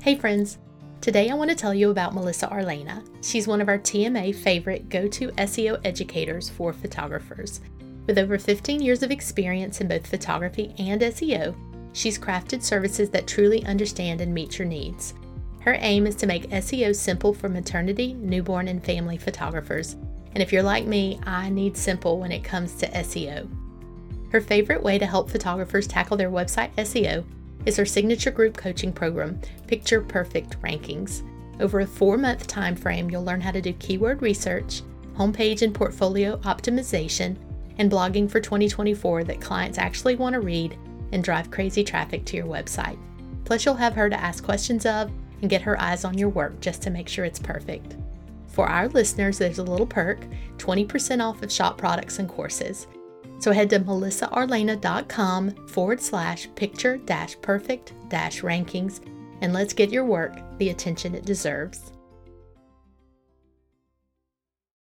Hey, friends. Today I want to tell you about Melissa Arlena. She's one of our TMA favorite go to SEO educators for photographers. With over 15 years of experience in both photography and SEO, she's crafted services that truly understand and meet your needs. Her aim is to make SEO simple for maternity, newborn, and family photographers. And if you're like me, I need simple when it comes to SEO. Her favorite way to help photographers tackle their website SEO is her signature group coaching program, Picture Perfect Rankings. Over a four month time frame, you'll learn how to do keyword research, homepage and portfolio optimization, and blogging for 2024 that clients actually want to read and drive crazy traffic to your website. Plus, you'll have her to ask questions of and get her eyes on your work just to make sure it's perfect. For our listeners, there's a little perk 20% off of shop products and courses. So head to melissaarlena.com forward slash picture dash perfect dash rankings and let's get your work the attention it deserves.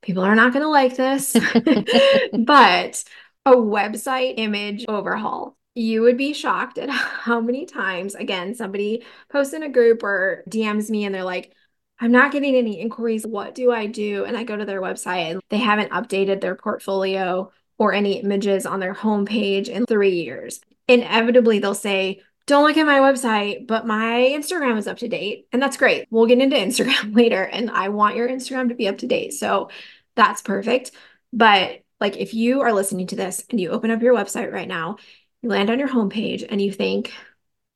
People are not going to like this, but a website image overhaul. You would be shocked at how many times, again, somebody posts in a group or DMs me and they're like, I'm not getting any inquiries. What do I do? And I go to their website and they haven't updated their portfolio or any images on their homepage in three years. Inevitably, they'll say, don't look at my website, but my Instagram is up to date. And that's great. We'll get into Instagram later. And I want your Instagram to be up to date. So that's perfect. But like if you are listening to this and you open up your website right now, you land on your homepage and you think,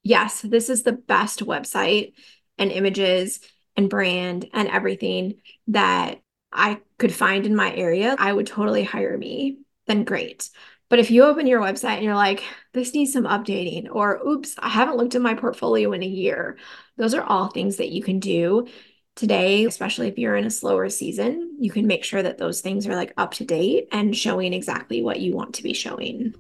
yes, this is the best website and images and brand and everything that I could find in my area, I would totally hire me then great. But if you open your website and you're like, this needs some updating, or oops, I haven't looked at my portfolio in a year, those are all things that you can do today, especially if you're in a slower season. You can make sure that those things are like up to date and showing exactly what you want to be showing.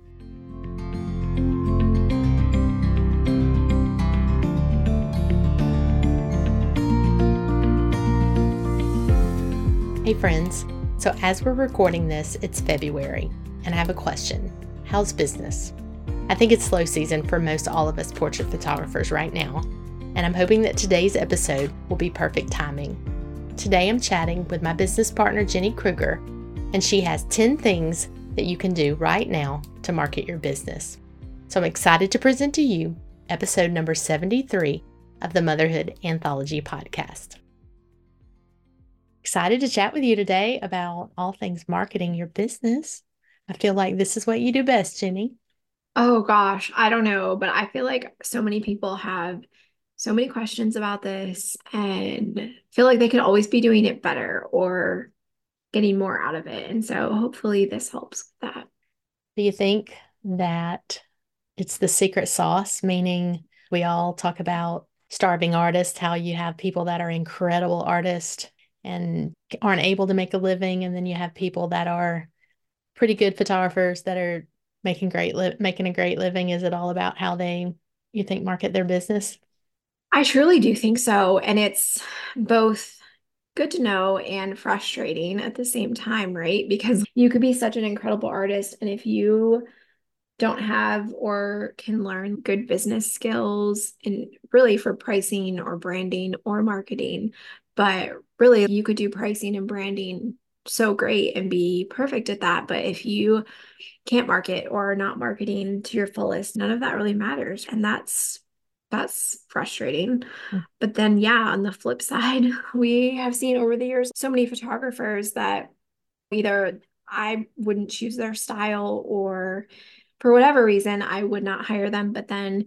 Hey, friends. So, as we're recording this, it's February, and I have a question How's business? I think it's slow season for most all of us portrait photographers right now, and I'm hoping that today's episode will be perfect timing. Today, I'm chatting with my business partner, Jenny Cruger, and she has 10 things that you can do right now to market your business. So, I'm excited to present to you episode number 73 of the Motherhood Anthology podcast. Excited to chat with you today about all things marketing your business. I feel like this is what you do best, Jenny. Oh gosh, I don't know, but I feel like so many people have so many questions about this and feel like they could always be doing it better or getting more out of it. And so hopefully this helps with that. Do you think that it's the secret sauce, meaning we all talk about starving artists, how you have people that are incredible artists and aren't able to make a living and then you have people that are pretty good photographers that are making great li- making a great living. Is it all about how they you think market their business? I truly do think so and it's both good to know and frustrating at the same time right? Because you could be such an incredible artist and if you don't have or can learn good business skills and really for pricing or branding or marketing but really, you could do pricing and branding so great and be perfect at that. But if you can't market or not marketing to your fullest, none of that really matters. And that's that's frustrating. Mm-hmm. But then yeah, on the flip side, we have seen over the years so many photographers that either I wouldn't choose their style or for whatever reason I would not hire them, but then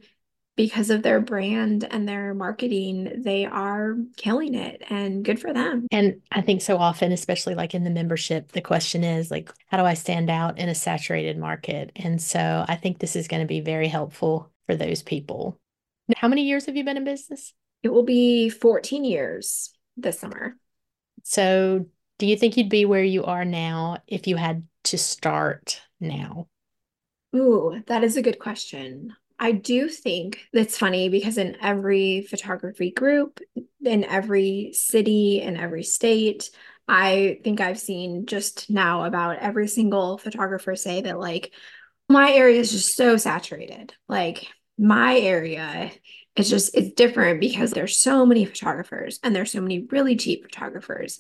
because of their brand and their marketing, they are killing it and good for them. And I think so often, especially like in the membership, the question is like, how do I stand out in a saturated market? And so I think this is going to be very helpful for those people. How many years have you been in business? It will be 14 years this summer. So do you think you'd be where you are now if you had to start now? Ooh, that is a good question. I do think that's funny because in every photography group, in every city, in every state, I think I've seen just now about every single photographer say that, like, my area is just so saturated. Like, my area It's just, it's different because there's so many photographers and there's so many really cheap photographers.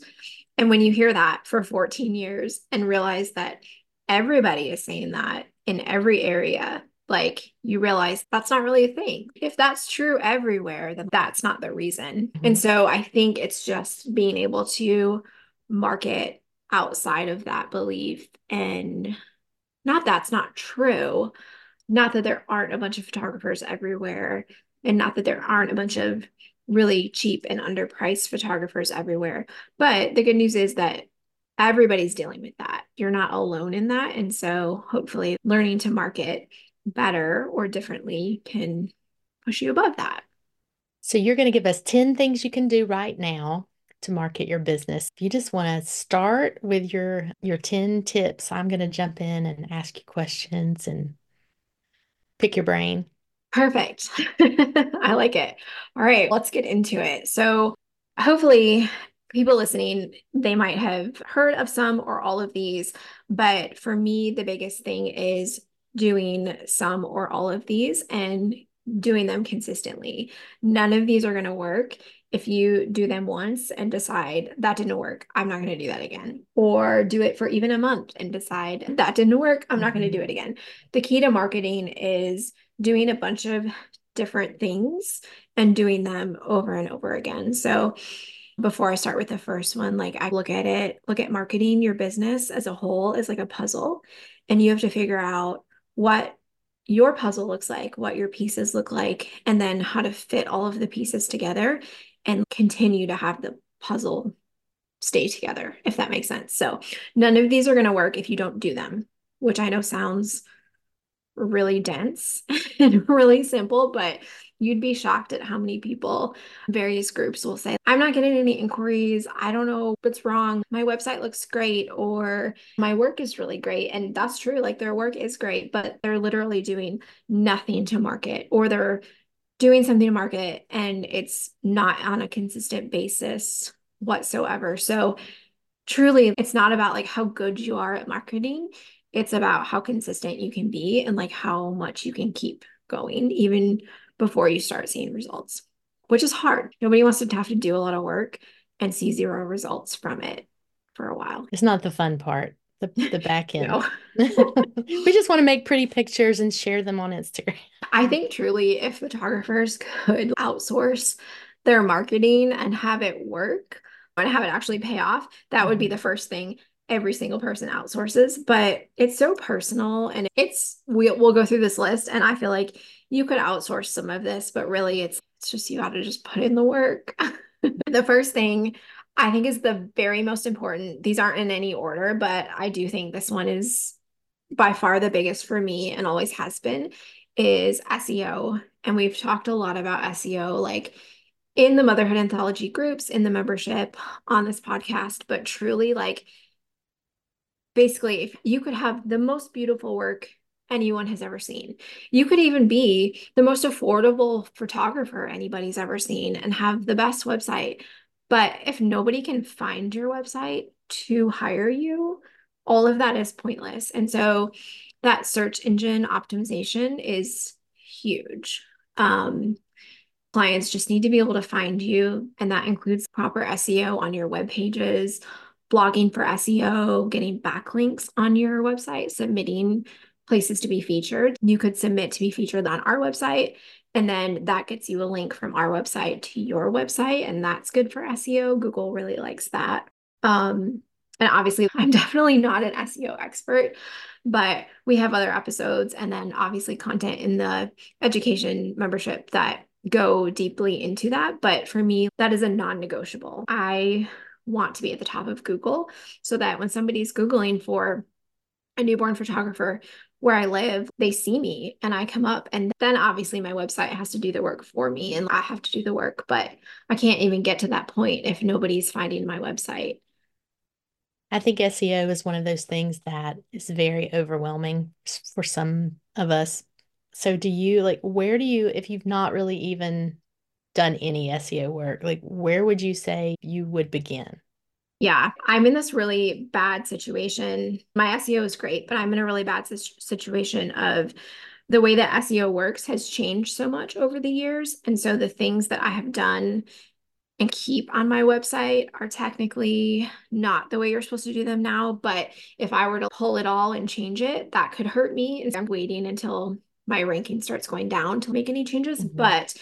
And when you hear that for 14 years and realize that everybody is saying that in every area, like you realize that's not really a thing. If that's true everywhere, then that's not the reason. Mm-hmm. And so I think it's just being able to market outside of that belief and not that's not true, not that there aren't a bunch of photographers everywhere, and not that there aren't a bunch of really cheap and underpriced photographers everywhere. But the good news is that everybody's dealing with that. You're not alone in that. And so hopefully learning to market better or differently can push you above that. So you're going to give us 10 things you can do right now to market your business. If you just want to start with your your 10 tips, I'm going to jump in and ask you questions and pick your brain. Perfect. I like it. All right, let's get into it. So, hopefully people listening, they might have heard of some or all of these, but for me the biggest thing is doing some or all of these and doing them consistently. None of these are going to work if you do them once and decide that didn't work, I'm not going to do that again. Or do it for even a month and decide that didn't work, I'm not going to do it mm-hmm. again. The key to marketing is doing a bunch of different things and doing them over and over again. So, before I start with the first one, like I look at it, look at marketing your business as a whole as like a puzzle. And you have to figure out what your puzzle looks like, what your pieces look like, and then how to fit all of the pieces together and continue to have the puzzle stay together, if that makes sense. So, none of these are going to work if you don't do them, which I know sounds really dense and really simple, but you'd be shocked at how many people various groups will say i'm not getting any inquiries i don't know what's wrong my website looks great or my work is really great and that's true like their work is great but they're literally doing nothing to market or they're doing something to market and it's not on a consistent basis whatsoever. So truly it's not about like how good you are at marketing. It's about how consistent you can be and like how much you can keep going even before you start seeing results, which is hard. Nobody wants to have to do a lot of work and see zero results from it for a while. It's not the fun part the, the back end. we just want to make pretty pictures and share them on Instagram. I think truly if photographers could outsource their marketing and have it work and have it actually pay off, that would be mm-hmm. the first thing every single person outsources. But it's so personal and it's we, we'll go through this list and I feel like you could outsource some of this, but really it's it's just you got to just put in the work. the first thing I think is the very most important. These aren't in any order, but I do think this one is by far the biggest for me and always has been is SEO. And we've talked a lot about SEO like in the motherhood anthology groups, in the membership on this podcast, but truly like basically if you could have the most beautiful work anyone has ever seen. You could even be the most affordable photographer anybody's ever seen and have the best website, but if nobody can find your website to hire you, all of that is pointless. And so that search engine optimization is huge. Um, clients just need to be able to find you, and that includes proper SEO on your web pages, blogging for SEO, getting backlinks on your website, submitting places to be featured. You could submit to be featured on our website and then that gets you a link from our website to your website. And that's good for SEO. Google really likes that. Um, and obviously, I'm definitely not an SEO expert, but we have other episodes and then obviously content in the education membership that go deeply into that. But for me, that is a non negotiable. I want to be at the top of Google so that when somebody's Googling for a newborn photographer where I live, they see me and I come up. And then obviously my website has to do the work for me and I have to do the work, but I can't even get to that point if nobody's finding my website. I think SEO is one of those things that is very overwhelming for some of us. So, do you like, where do you, if you've not really even done any SEO work, like, where would you say you would begin? Yeah, I'm in this really bad situation. My SEO is great, but I'm in a really bad situation of the way that SEO works has changed so much over the years. And so the things that I have done and keep on my website are technically not the way you're supposed to do them now. But if I were to pull it all and change it, that could hurt me. And I'm waiting until my ranking starts going down to make any changes. Mm-hmm. But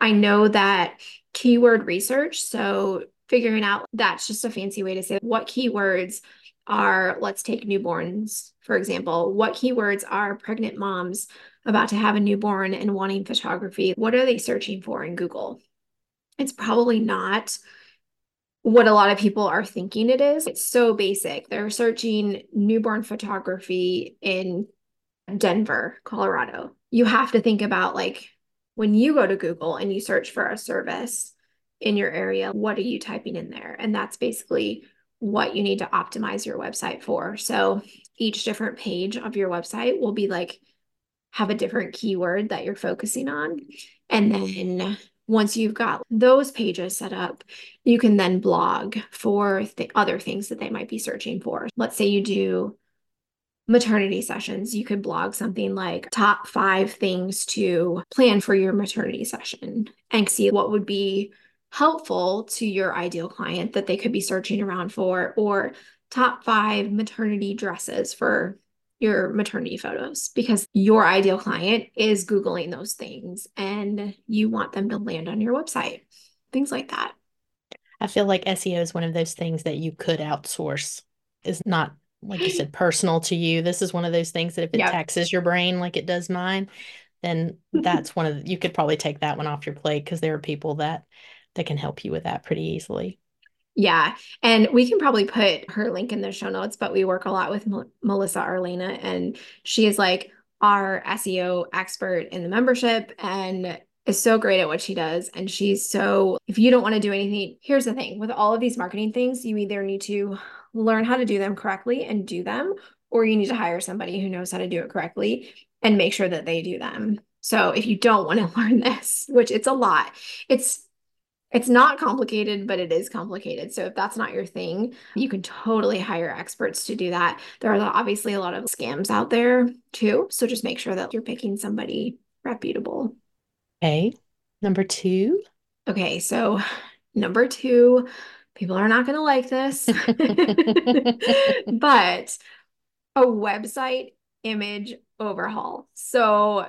I know that keyword research, so figuring out that's just a fancy way to say what keywords are, let's take newborns, for example, what keywords are pregnant moms about to have a newborn and wanting photography? What are they searching for in Google? It's probably not what a lot of people are thinking it is. It's so basic. They're searching newborn photography in Denver, Colorado. You have to think about like when you go to Google and you search for a service in your area, what are you typing in there? And that's basically what you need to optimize your website for. So each different page of your website will be like have a different keyword that you're focusing on. And then once you've got those pages set up, you can then blog for th- other things that they might be searching for. Let's say you do maternity sessions, you could blog something like top five things to plan for your maternity session and see what would be helpful to your ideal client that they could be searching around for, or top five maternity dresses for your maternity photos because your ideal client is Googling those things and you want them to land on your website, things like that. I feel like SEO is one of those things that you could outsource. Is not like you said personal to you. This is one of those things that if it yep. taxes your brain like it does mine, then that's one of the, you could probably take that one off your plate because there are people that that can help you with that pretty easily. Yeah. And we can probably put her link in the show notes, but we work a lot with Melissa Arlena, and she is like our SEO expert in the membership and is so great at what she does. And she's so, if you don't want to do anything, here's the thing with all of these marketing things, you either need to learn how to do them correctly and do them, or you need to hire somebody who knows how to do it correctly and make sure that they do them. So if you don't want to learn this, which it's a lot, it's it's not complicated, but it is complicated. So if that's not your thing, you can totally hire experts to do that. There are obviously a lot of scams out there too. So just make sure that you're picking somebody reputable. Okay. Number two. Okay. So number two, people are not going to like this, but a website image overhaul. So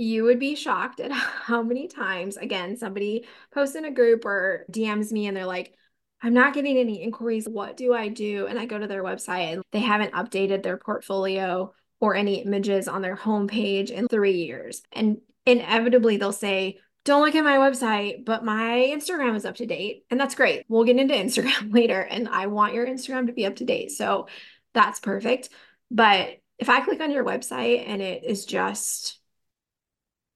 you would be shocked at how many times, again, somebody posts in a group or DMs me and they're like, I'm not getting any inquiries. What do I do? And I go to their website and they haven't updated their portfolio or any images on their homepage in three years. And inevitably they'll say, don't look at my website, but my Instagram is up to date. And that's great. We'll get into Instagram later. And I want your Instagram to be up to date. So that's perfect. But if I click on your website and it is just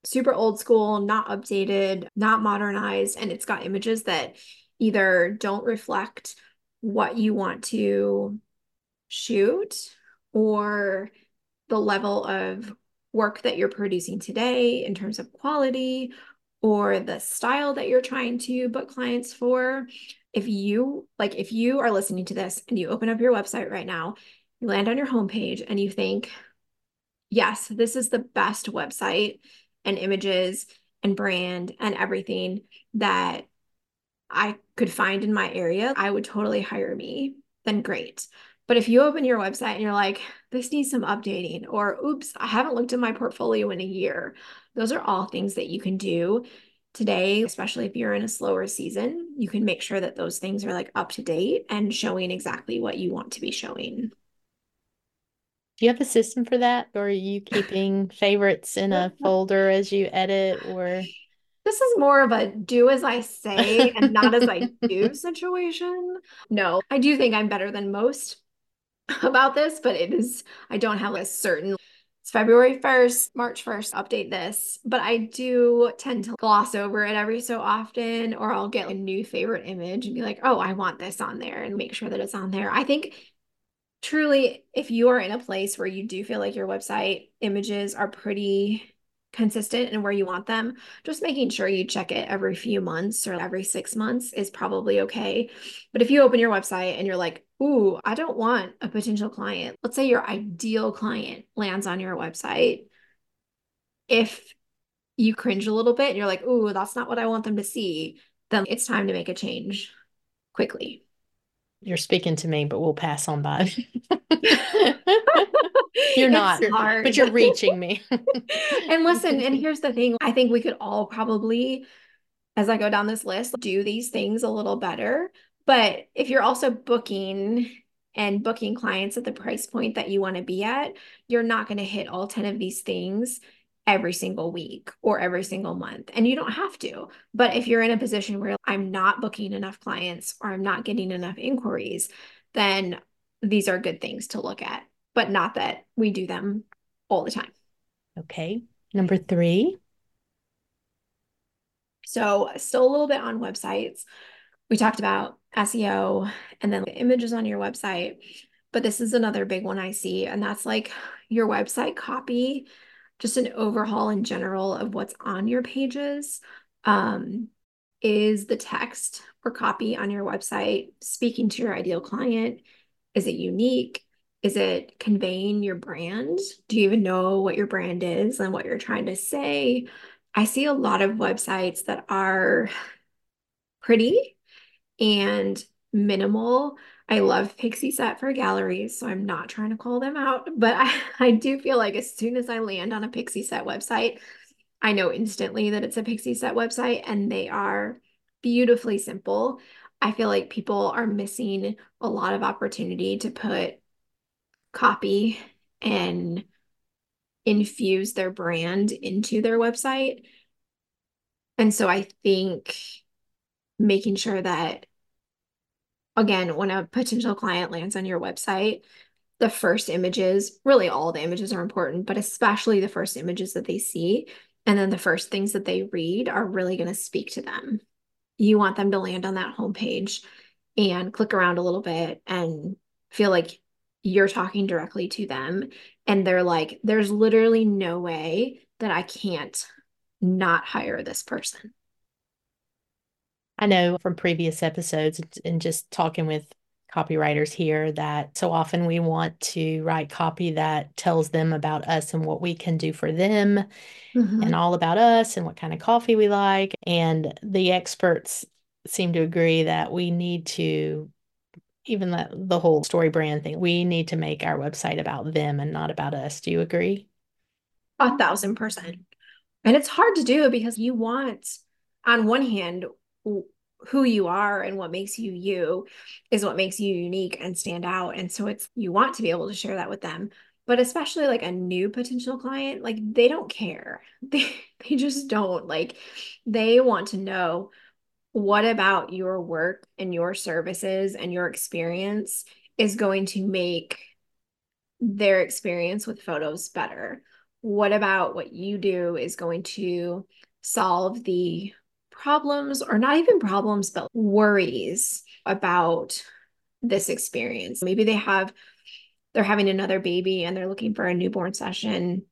super old school, not updated, not modernized, and it's got images that either don't reflect what you want to shoot or the level of work that you're producing today in terms of quality or the style that you're trying to book clients for. If you like, if you are listening to this and you open up your website right now, you land on your homepage and you think, yes, this is the best website and images and brand and everything that I could find in my area, I would totally hire me, then great. But if you open your website and you're like, this needs some updating, or oops, I haven't looked at my portfolio in a year, those are all things that you can do today, especially if you're in a slower season. You can make sure that those things are like up to date and showing exactly what you want to be showing. Do you have a system for that? Or are you keeping favorites in a folder as you edit or this is more of a do as I say and not as I do situation. No, I do think I'm better than most about this, but it is, I don't have a certain, it's February 1st, March 1st, update this, but I do tend to gloss over it every so often, or I'll get a new favorite image and be like, oh, I want this on there and make sure that it's on there. I think truly, if you are in a place where you do feel like your website images are pretty consistent and where you want them, just making sure you check it every few months or every six months is probably okay. But if you open your website and you're like, ooh, I don't want a potential client, let's say your ideal client lands on your website. If you cringe a little bit and you're like, "Ooh, that's not what I want them to see," then it's time to make a change quickly. You're speaking to me, but we'll pass on by. you're not, but you're reaching me. and listen, and here's the thing I think we could all probably, as I go down this list, do these things a little better. But if you're also booking and booking clients at the price point that you want to be at, you're not going to hit all 10 of these things every single week or every single month. And you don't have to. But if you're in a position where I'm not booking enough clients or I'm not getting enough inquiries, then these are good things to look at, but not that we do them all the time. Okay. Number three. So, still a little bit on websites. We talked about SEO and then images on your website. But this is another big one I see, and that's like your website copy, just an overhaul in general of what's on your pages. Um, is the text or copy on your website speaking to your ideal client? Is it unique? Is it conveying your brand? Do you even know what your brand is and what you're trying to say? I see a lot of websites that are pretty and minimal. I love Pixieset for galleries, so I'm not trying to call them out, but I, I do feel like as soon as I land on a Pixieset website, I know instantly that it's a Pixieset website and they are beautifully simple. I feel like people are missing a lot of opportunity to put copy and infuse their brand into their website. And so I think making sure that again, when a potential client lands on your website, the first images, really all the images are important, but especially the first images that they see and then the first things that they read are really going to speak to them. You want them to land on that homepage and click around a little bit and feel like you're talking directly to them. And they're like, there's literally no way that I can't not hire this person. I know from previous episodes and just talking with copywriters here that so often we want to write copy that tells them about us and what we can do for them mm-hmm. and all about us and what kind of coffee we like. And the experts seem to agree that we need to even the, the whole story brand thing, we need to make our website about them and not about us. Do you agree? A thousand percent. And it's hard to do because you want, on one hand, who you are and what makes you you is what makes you unique and stand out. And so it's you want to be able to share that with them. But especially like a new potential client, like they don't care. They they just don't. Like they want to know what about your work and your services and your experience is going to make their experience with photos better? What about what you do is going to solve the problems, or not even problems, but worries about this experience? Maybe they have, they're having another baby and they're looking for a newborn session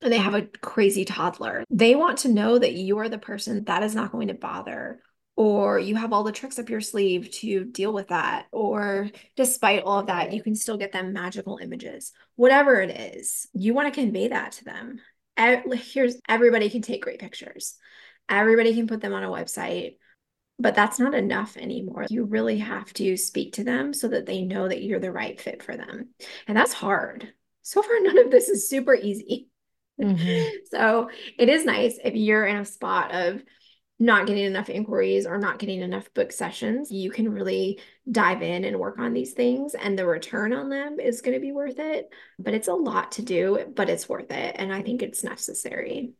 and they have a crazy toddler. They want to know that you're the person that is not going to bother or you have all the tricks up your sleeve to deal with that or despite all of that you can still get them magical images whatever it is you want to convey that to them here's everybody can take great pictures everybody can put them on a website but that's not enough anymore you really have to speak to them so that they know that you're the right fit for them and that's hard so far none of this is super easy mm-hmm. so it is nice if you're in a spot of not getting enough inquiries or not getting enough book sessions, you can really dive in and work on these things. And the return on them is going to be worth it. But it's a lot to do, but it's worth it. And I think it's necessary.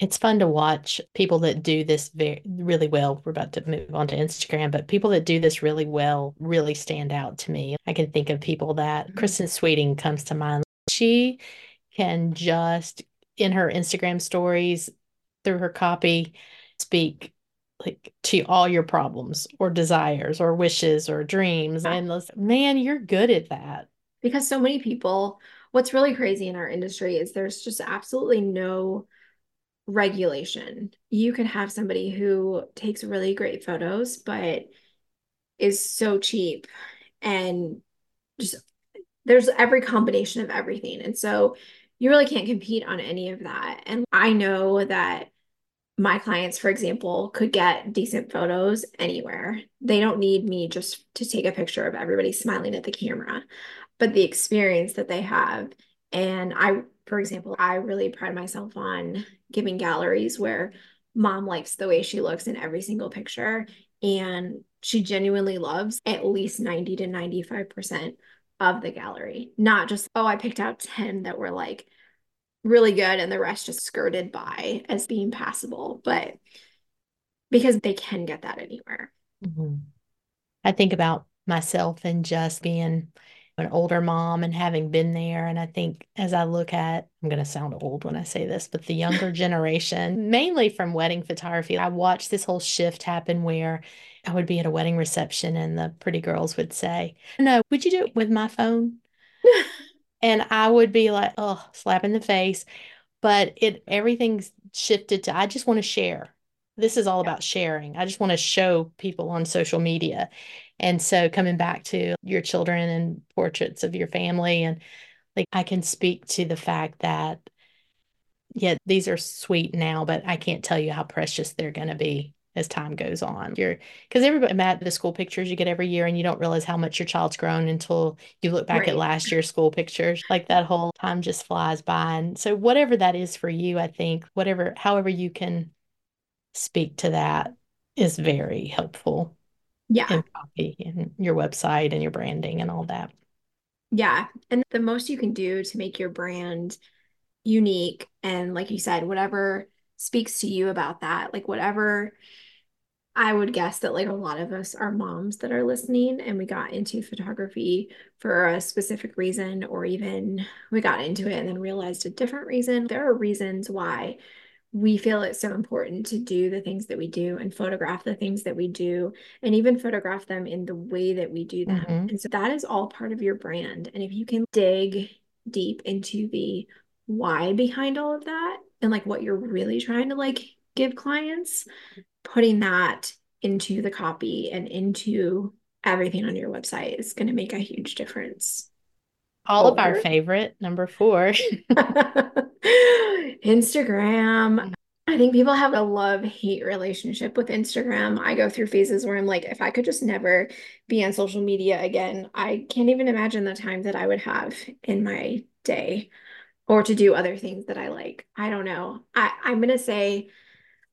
It's fun to watch people that do this very really well. We're about to move on to Instagram, but people that do this really well really stand out to me. I can think of people that mm-hmm. Kristen Sweeting comes to mind. She can just in her Instagram stories through her copy speak like to all your problems or desires or wishes or dreams and man you're good at that because so many people what's really crazy in our industry is there's just absolutely no regulation you can have somebody who takes really great photos but is so cheap and just there's every combination of everything and so you really can't compete on any of that. And I know that my clients, for example, could get decent photos anywhere. They don't need me just to take a picture of everybody smiling at the camera, but the experience that they have. And I, for example, I really pride myself on giving galleries where mom likes the way she looks in every single picture and she genuinely loves at least 90 to 95% of the gallery, not just, oh, I picked out 10 that were like really good and the rest just skirted by as being passable. But because they can get that anywhere. Mm-hmm. I think about myself and just being an older mom and having been there. And I think as I look at, I'm going to sound old when I say this, but the younger generation, mainly from wedding photography, I watched this whole shift happen where I would be at a wedding reception and the pretty girls would say, No, would you do it with my phone? and I would be like, Oh, slap in the face. But it everything's shifted to I just want to share. This is all yeah. about sharing. I just want to show people on social media. And so coming back to your children and portraits of your family and like I can speak to the fact that yeah, these are sweet now, but I can't tell you how precious they're going to be as time goes on. You're because everybody at the school pictures you get every year and you don't realize how much your child's grown until you look back right. at last year's school pictures. Like that whole time just flies by. And so whatever that is for you, I think whatever however you can speak to that is very helpful. Yeah. In copy and your website and your branding and all that. Yeah. And the most you can do to make your brand unique and like you said, whatever speaks to you about that, like whatever I would guess that like a lot of us are moms that are listening and we got into photography for a specific reason or even we got into it and then realized a different reason. There are reasons why we feel it's so important to do the things that we do and photograph the things that we do and even photograph them in the way that we do them. Mm-hmm. And so that is all part of your brand. And if you can dig deep into the why behind all of that and like what you're really trying to like give clients, putting that into the copy and into everything on your website is going to make a huge difference. All Over. of our favorite, number four. Instagram. Mm-hmm. I think people have a love hate relationship with Instagram. I go through phases where I'm like, if I could just never be on social media again, I can't even imagine the time that I would have in my day or to do other things that I like. I don't know. I, I'm going to say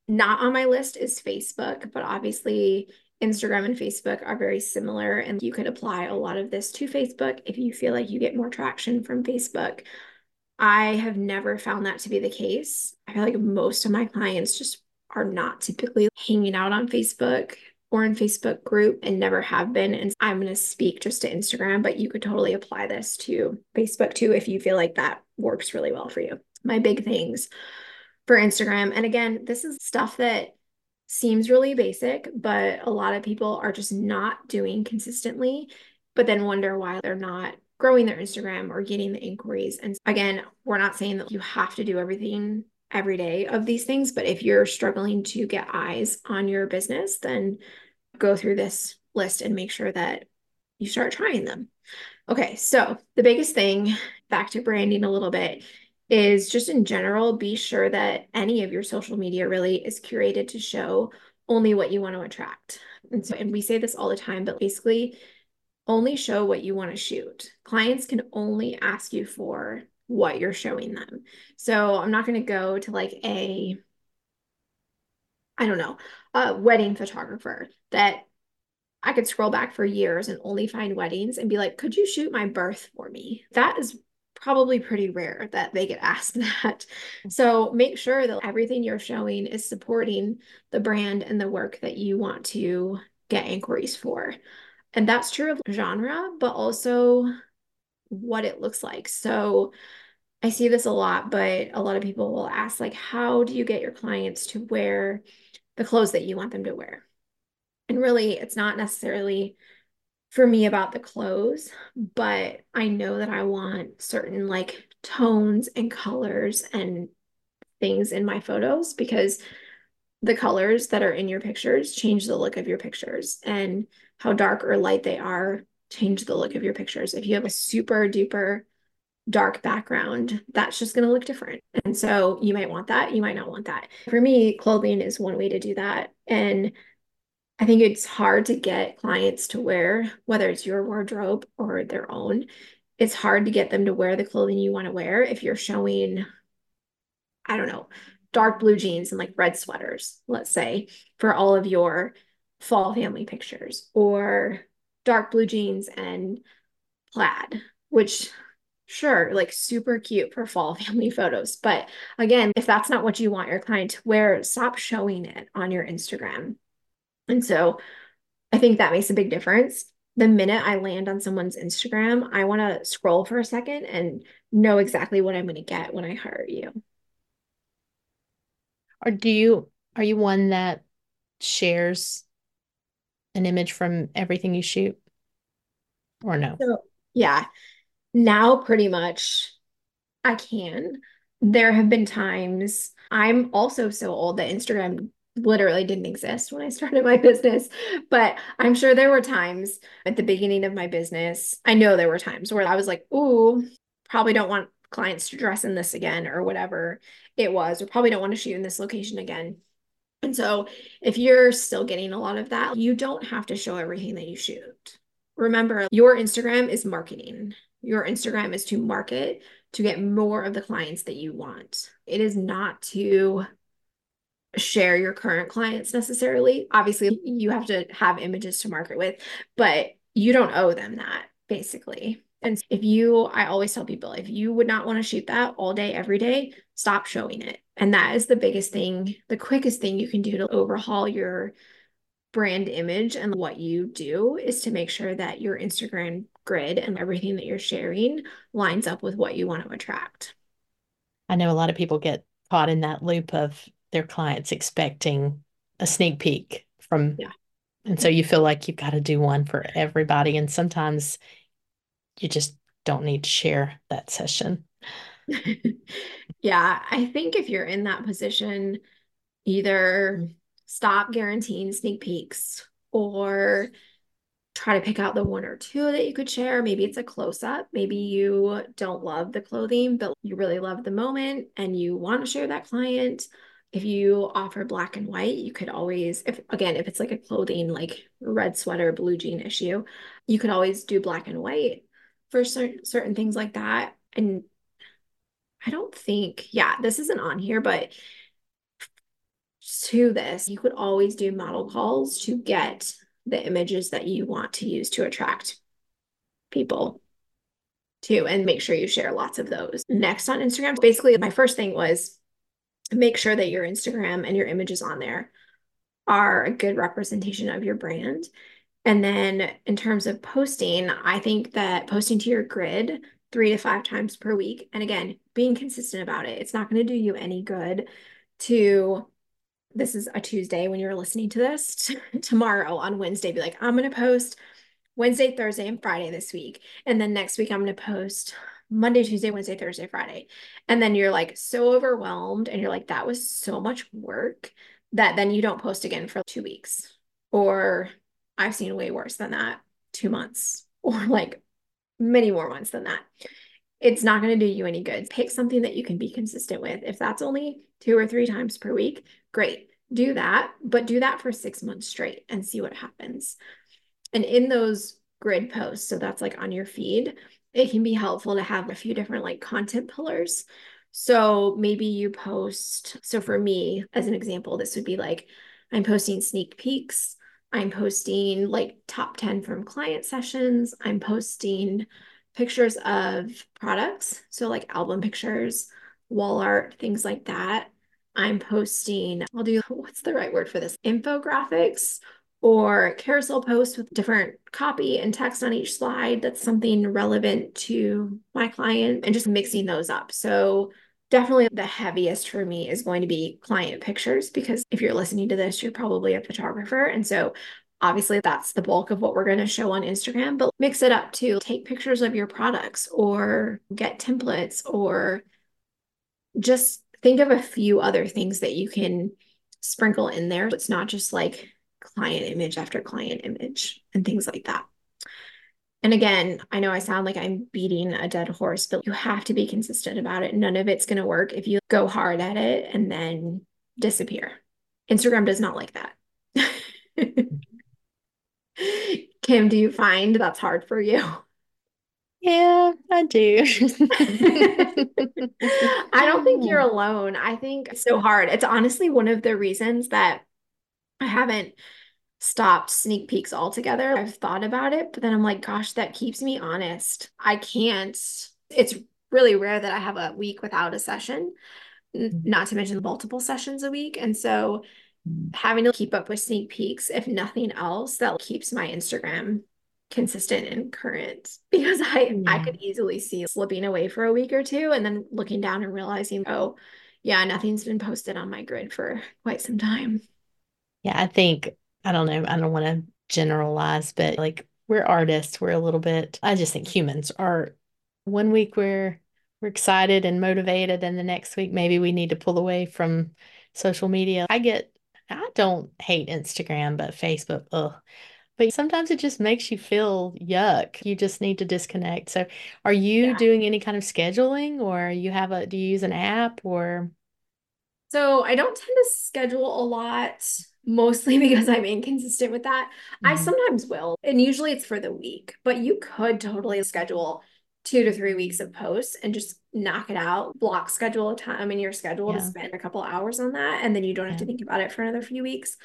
not on my list is Facebook, but obviously Instagram and Facebook are very similar, and you could apply a lot of this to Facebook if you feel like you get more traction from Facebook. I have never found that to be the case. I feel like most of my clients just are not typically hanging out on Facebook or in Facebook group and never have been. And I'm going to speak just to Instagram, but you could totally apply this to Facebook too if you feel like that works really well for you. My big things for Instagram. And again, this is stuff that seems really basic, but a lot of people are just not doing consistently, but then wonder why they're not growing their Instagram or getting the inquiries. And again, we're not saying that you have to do everything every day of these things, but if you're struggling to get eyes on your business, then go through this list and make sure that you start trying them. Okay, so the biggest thing, back to branding a little bit, is just in general, be sure that any of your social media really is curated to show only what you want to attract. And so, and we say this all the time, but basically, only show what you want to shoot. Clients can only ask you for what you're showing them. So I'm not going to go to like a, I don't know, a wedding photographer that I could scroll back for years and only find weddings and be like, could you shoot my birth for me? That is probably pretty rare that they get asked that. So make sure that everything you're showing is supporting the brand and the work that you want to get inquiries for. And that's true of genre, but also what it looks like. So I see this a lot, but a lot of people will ask, like, how do you get your clients to wear the clothes that you want them to wear? And really, it's not necessarily for me about the clothes, but I know that I want certain like tones and colors and things in my photos because the colors that are in your pictures change the look of your pictures and how dark or light they are change the look of your pictures. If you have a super duper dark background, that's just going to look different. And so you might want that, you might not want that. For me, clothing is one way to do that. And I think it's hard to get clients to wear, whether it's your wardrobe or their own, it's hard to get them to wear the clothing you want to wear if you're showing, I don't know, dark blue jeans and like red sweaters, let's say, for all of your fall family pictures, or dark blue jeans and plaid, which sure, like super cute for fall family photos. But again, if that's not what you want your client to wear, stop showing it on your Instagram. And so I think that makes a big difference. The minute I land on someone's Instagram, I want to scroll for a second and know exactly what I'm going to get when I hire you. Or do you are you one that shares an image from everything you shoot? Or no? So, yeah. Now pretty much I can. There have been times I'm also so old that Instagram literally didn't exist when I started my business. But I'm sure there were times at the beginning of my business. I know there were times where I was like, "Ooh, probably don't want clients to dress in this again or whatever it was, or probably don't want to shoot in this location again." And so, if you're still getting a lot of that, you don't have to show everything that you shoot. Remember, your Instagram is marketing. Your Instagram is to market to get more of the clients that you want. It is not to share your current clients necessarily. Obviously, you have to have images to market with, but you don't owe them that basically. And if you, I always tell people, if you would not want to shoot that all day, every day, stop showing it. And that is the biggest thing, the quickest thing you can do to overhaul your brand image and what you do is to make sure that your Instagram grid and everything that you're sharing lines up with what you want to attract. I know a lot of people get caught in that loop of their clients expecting a sneak peek from yeah. And so you feel like you've got to do one for everybody and sometimes you just don't need to share that session. yeah, I think if you're in that position either stop guaranteeing sneak peeks or try to pick out the one or two that you could share. Maybe it's a close up. Maybe you don't love the clothing, but you really love the moment and you want to share that client. If you offer black and white, you could always, if again, if it's like a clothing, like red sweater, blue jean issue, you could always do black and white for certain certain things like that. And I don't think, yeah, this isn't on here, but to this, you could always do model calls to get the images that you want to use to attract people too, and make sure you share lots of those. Next on Instagram, basically, my first thing was make sure that your Instagram and your images on there are a good representation of your brand. And then in terms of posting, I think that posting to your grid three to five times per week, and again, being consistent about it, it's not going to do you any good to this is a Tuesday when you're listening to this, tomorrow on Wednesday, be like, I'm going to post Wednesday, Thursday, and Friday this week. And then next week, I'm going to post Monday, Tuesday, Wednesday, Thursday, Friday. And then you're like so overwhelmed and you're like, that was so much work that then you don't post again for two weeks. Or I've seen way worse than that, two months, or like many more months than that. It's not going to do you any good. Pick something that you can be consistent with. If that's only two or three times per week, great. Do that, but do that for six months straight and see what happens. And in those grid posts, so that's like on your feed, it can be helpful to have a few different like content pillars. So maybe you post, so for me, as an example, this would be like I'm posting sneak peeks. I'm posting like top 10 from client sessions. I'm posting pictures of products. So, like album pictures, wall art, things like that. I'm posting, I'll do what's the right word for this? Infographics or carousel posts with different copy and text on each slide that's something relevant to my client and just mixing those up. So, definitely the heaviest for me is going to be client pictures because if you're listening to this, you're probably a photographer. And so, obviously, that's the bulk of what we're going to show on Instagram, but mix it up to take pictures of your products or get templates or just think of a few other things that you can sprinkle in there. It's not just like client image after client image and things like that. And again, I know I sound like I'm beating a dead horse, but you have to be consistent about it. None of it's going to work if you go hard at it and then disappear. Instagram does not like that. Kim, do you find that's hard for you? Yeah, I do. I don't think you're alone. I think it's so hard. It's honestly one of the reasons that I haven't stopped sneak peeks altogether. I've thought about it, but then I'm like, gosh, that keeps me honest. I can't, it's really rare that I have a week without a session, mm-hmm. not to mention multiple sessions a week. And so having to keep up with sneak peeks, if nothing else, that keeps my Instagram consistent and current because I yeah. I could easily see slipping away for a week or two and then looking down and realizing, oh, yeah, nothing's been posted on my grid for quite some time. Yeah, I think I don't know, I don't want to generalize, but like we're artists, we're a little bit I just think humans are one week we're we're excited and motivated and the next week maybe we need to pull away from social media. I get I don't hate Instagram, but Facebook, ugh. But sometimes it just makes you feel yuck. You just need to disconnect. So, are you yeah. doing any kind of scheduling or you have a do you use an app or So, I don't tend to schedule a lot mostly because I'm inconsistent with that. Mm-hmm. I sometimes will, and usually it's for the week, but you could totally schedule two to three weeks of posts and just knock it out, block schedule a time in your schedule yeah. to spend a couple hours on that. And then you don't have to think about it for another few weeks.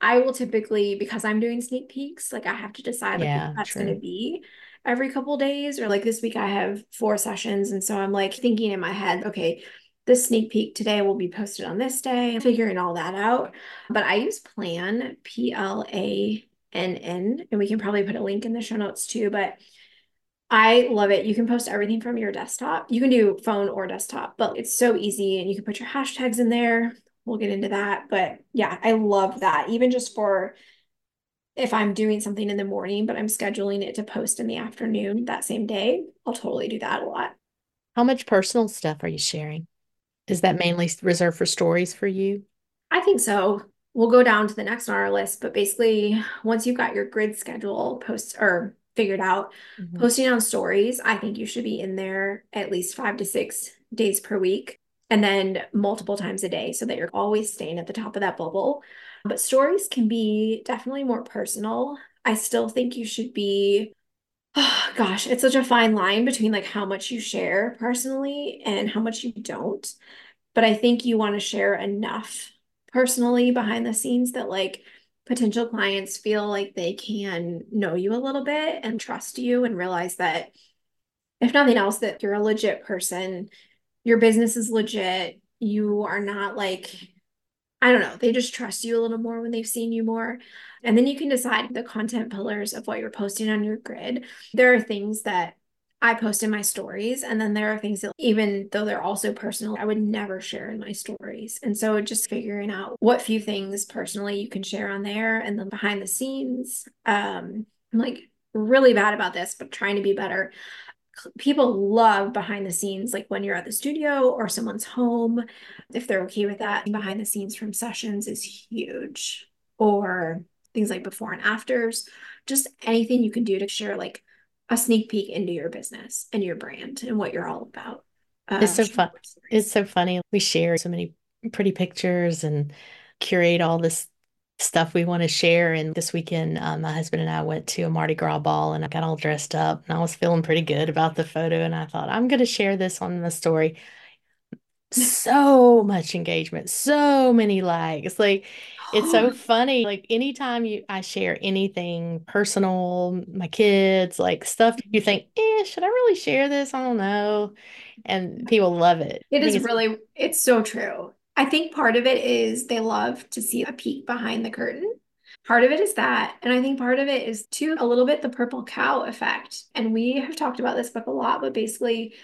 I will typically, because I'm doing sneak peeks, like I have to decide like yeah, that's going to be every couple days or like this week I have four sessions. And so I'm like thinking in my head, okay, this sneak peek today will be posted on this day, figuring all that out. But I use Plann, P L A N N, and we can probably put a link in the show notes too. But I love it. You can post everything from your desktop. You can do phone or desktop, but it's so easy and you can put your hashtags in there. We'll get into that. But yeah, I love that. Even just for if I'm doing something in the morning, but I'm scheduling it to post in the afternoon that same day, I'll totally do that a lot. How much personal stuff are you sharing? Is that mainly reserved for stories for you? I think so. We'll go down to the next on our list, but basically, once you've got your grid schedule post or figured out. Mm-hmm. Posting on stories, I think you should be in there at least five to six days per week and then multiple times a day so that you're always staying at the top of that bubble. But stories can be definitely more personal. I still think you should be oh gosh, it's such a fine line between like how much you share personally and how much you don't. But I think you want to share enough personally behind the scenes that like potential clients feel like they can know you a little bit and trust you and realize that if nothing else that you're a legit person your business is legit you are not like i don't know they just trust you a little more when they've seen you more and then you can decide the content pillars of what you're posting on your grid there are things that I post in my stories. And then there are things that, even though they're also personal, I would never share in my stories. And so just figuring out what few things personally you can share on there and then behind the scenes. Um, I'm like really bad about this, but trying to be better. People love behind the scenes, like when you're at the studio or someone's home, if they're okay with that. Behind the scenes from sessions is huge, or things like before and afters, just anything you can do to share like a sneak peek into your business and your brand and what you're all about. Uh, it's so fun. It's so funny. We share so many pretty pictures and curate all this stuff we want to share. And this weekend, um, my husband and I went to a Mardi Gras ball and I got all dressed up and I was feeling pretty good about the photo. And I thought, I'm going to share this on the story so much engagement, so many likes. Like it's so funny. Like anytime you I share anything personal, my kids, like stuff you think, eh, should I really share this? I don't know. And people love it. It is really it's so true. I think part of it is they love to see a peek behind the curtain. Part of it is that. And I think part of it is too a little bit the purple cow effect. And we have talked about this book a lot, but basically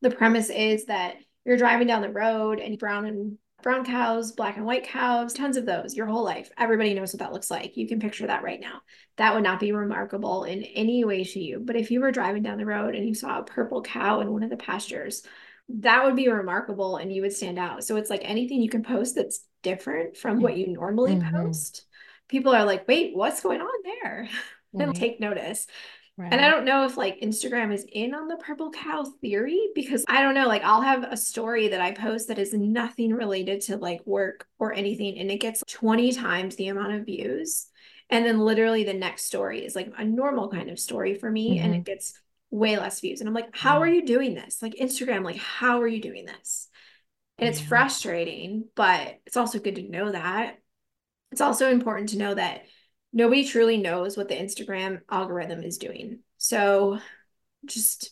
the premise is that you're driving down the road and brown and brown cows, black and white cows, tons of those your whole life. Everybody knows what that looks like. You can picture that right now. That would not be remarkable in any way to you. But if you were driving down the road and you saw a purple cow in one of the pastures, that would be remarkable and you would stand out. So it's like anything you can post that's different from what you normally mm-hmm. post. People are like, wait, what's going on there? They'll take notice. Right. And I don't know if like Instagram is in on the purple cow theory because I don't know, like I'll have a story that I post that is nothing related to like work or anything and it gets 20 times the amount of views. And then literally the next story is like a normal kind of story for me mm-hmm. and it gets way less views. And I'm like, how are you doing this? Like Instagram, like, how are you doing this? And it's frustrating, but it's also good to know that. It's also important to know that nobody truly knows what the Instagram algorithm is doing. So just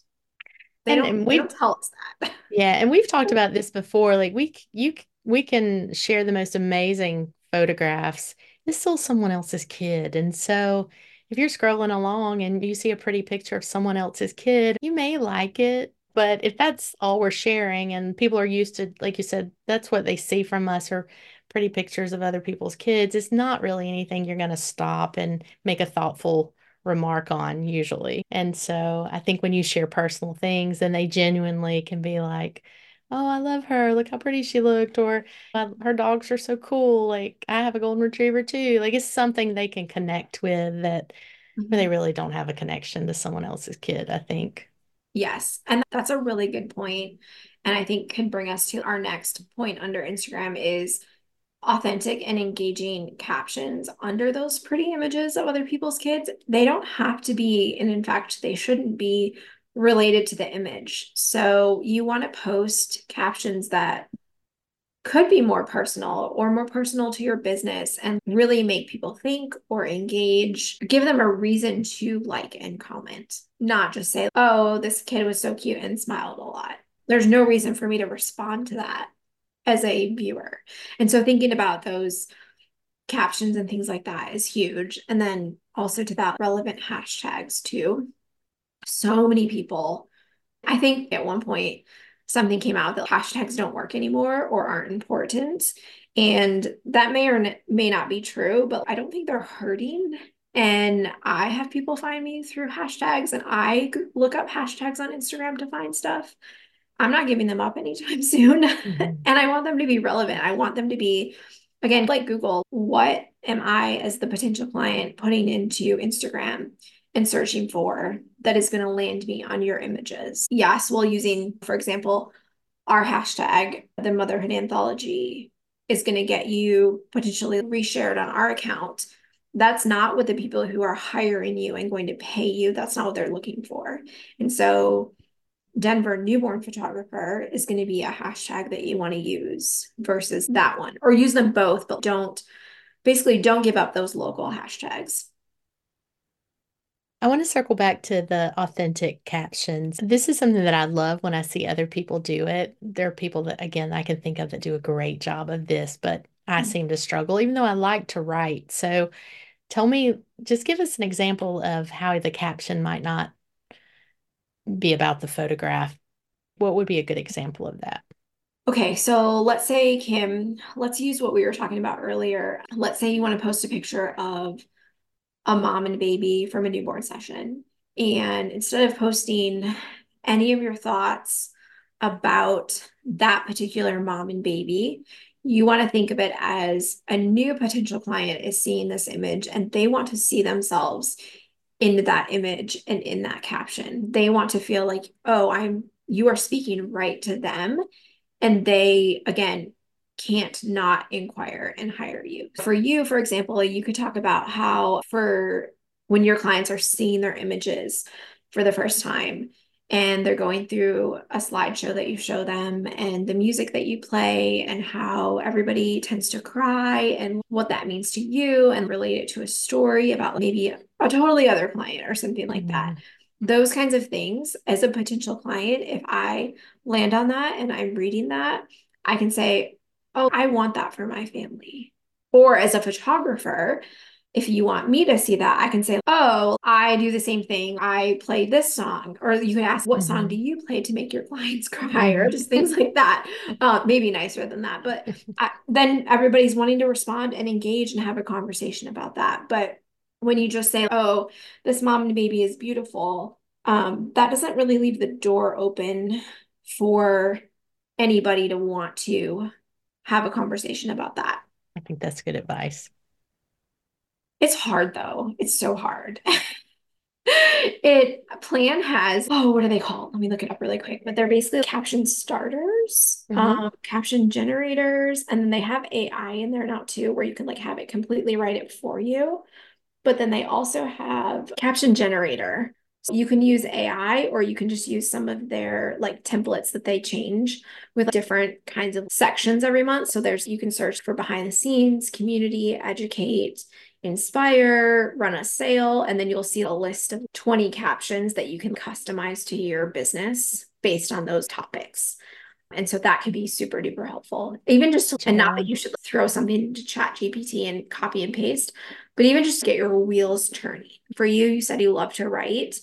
they and, don't, and we don't tell us that. Yeah, and we've talked about this before. Like we you we can share the most amazing photographs. It's still someone else's kid, and so if you're scrolling along and you see a pretty picture of someone else's kid, you may like it. But if that's all we're sharing and people are used to, like you said, that's what they see from us or pretty pictures of other people's kids, it's not really anything you're going to stop and make a thoughtful remark on usually. And so I think when you share personal things, then they genuinely can be like, oh, I love her. Look how pretty she looked. Or her dogs are so cool. Like I have a golden retriever too. Like it's something they can connect with that mm-hmm. they really don't have a connection to someone else's kid, I think. Yes. And that's a really good point. And I think can bring us to our next point under Instagram is authentic and engaging captions under those pretty images of other people's kids. They don't have to be, and in fact, they shouldn't be related to the image. So you want to post captions that could be more personal or more personal to your business and really make people think or engage, give them a reason to like and comment, not just say, oh, this kid was so cute and smiled a lot. There's no reason for me to respond to that as a viewer. And so thinking about those captions and things like that is huge. And then also to that relevant hashtags too. So many people, I think at one point something came out that hashtags don't work anymore or aren't important. And that may or may not be true, but I don't think they're hurting. And I have people find me through hashtags and I look up hashtags on Instagram to find stuff. I'm not giving them up anytime soon. Mm-hmm. and I want them to be relevant. I want them to be, again, like Google, what am I as the potential client putting into Instagram and searching for that is going to land me on your images? Yes, while using, for example, our hashtag, the motherhood anthology, is going to get you potentially reshared on our account. That's not what the people who are hiring you and going to pay you, that's not what they're looking for. And so Denver newborn photographer is going to be a hashtag that you want to use versus that one, or use them both, but don't basically don't give up those local hashtags. I want to circle back to the authentic captions. This is something that I love when I see other people do it. There are people that, again, I can think of that do a great job of this, but I mm-hmm. seem to struggle, even though I like to write. So tell me, just give us an example of how the caption might not be about the photograph. What would be a good example of that? Okay, so let's say, Kim, let's use what we were talking about earlier. Let's say you want to post a picture of a mom and baby from a newborn session. And instead of posting any of your thoughts about that particular mom and baby, you want to think of it as a new potential client is seeing this image and they want to see themselves into that image and in that caption. They want to feel like, oh, I'm you are speaking right to them. And they again can't not inquire and hire you. For you, for example, you could talk about how for when your clients are seeing their images for the first time, and they're going through a slideshow that you show them and the music that you play and how everybody tends to cry and what that means to you and relate it to a story about maybe a totally other client or something like mm-hmm. that. Those kinds of things as a potential client, if I land on that and I'm reading that, I can say, Oh, I want that for my family. Or as a photographer, if you want me to see that, I can say, Oh, I do the same thing. I play this song. Or you can ask, What mm-hmm. song do you play to make your clients cry? Or just things like that. Uh, maybe nicer than that. But I, then everybody's wanting to respond and engage and have a conversation about that. But when you just say, Oh, this mom and baby is beautiful, um, that doesn't really leave the door open for anybody to want to have a conversation about that. I think that's good advice. It's hard though. It's so hard. it Plann has oh what are they called let me look it up really quick but they're basically caption starters Mhm. um caption generators and then they have ai in there now too where you can like have it completely write it for you but then they also have caption generator so you can use ai or you can just use some of their like templates that they change with different kinds of sections every month so there's you can search for behind the scenes community educate inspire, run a sale, and then you'll see a list of 20 captions that you can customize to your business based on those topics. And so that can be super duper helpful. Even just to, and not that you should throw something into chat GPT and copy and paste, but even just to get your wheels turning. For you, you said you love to write.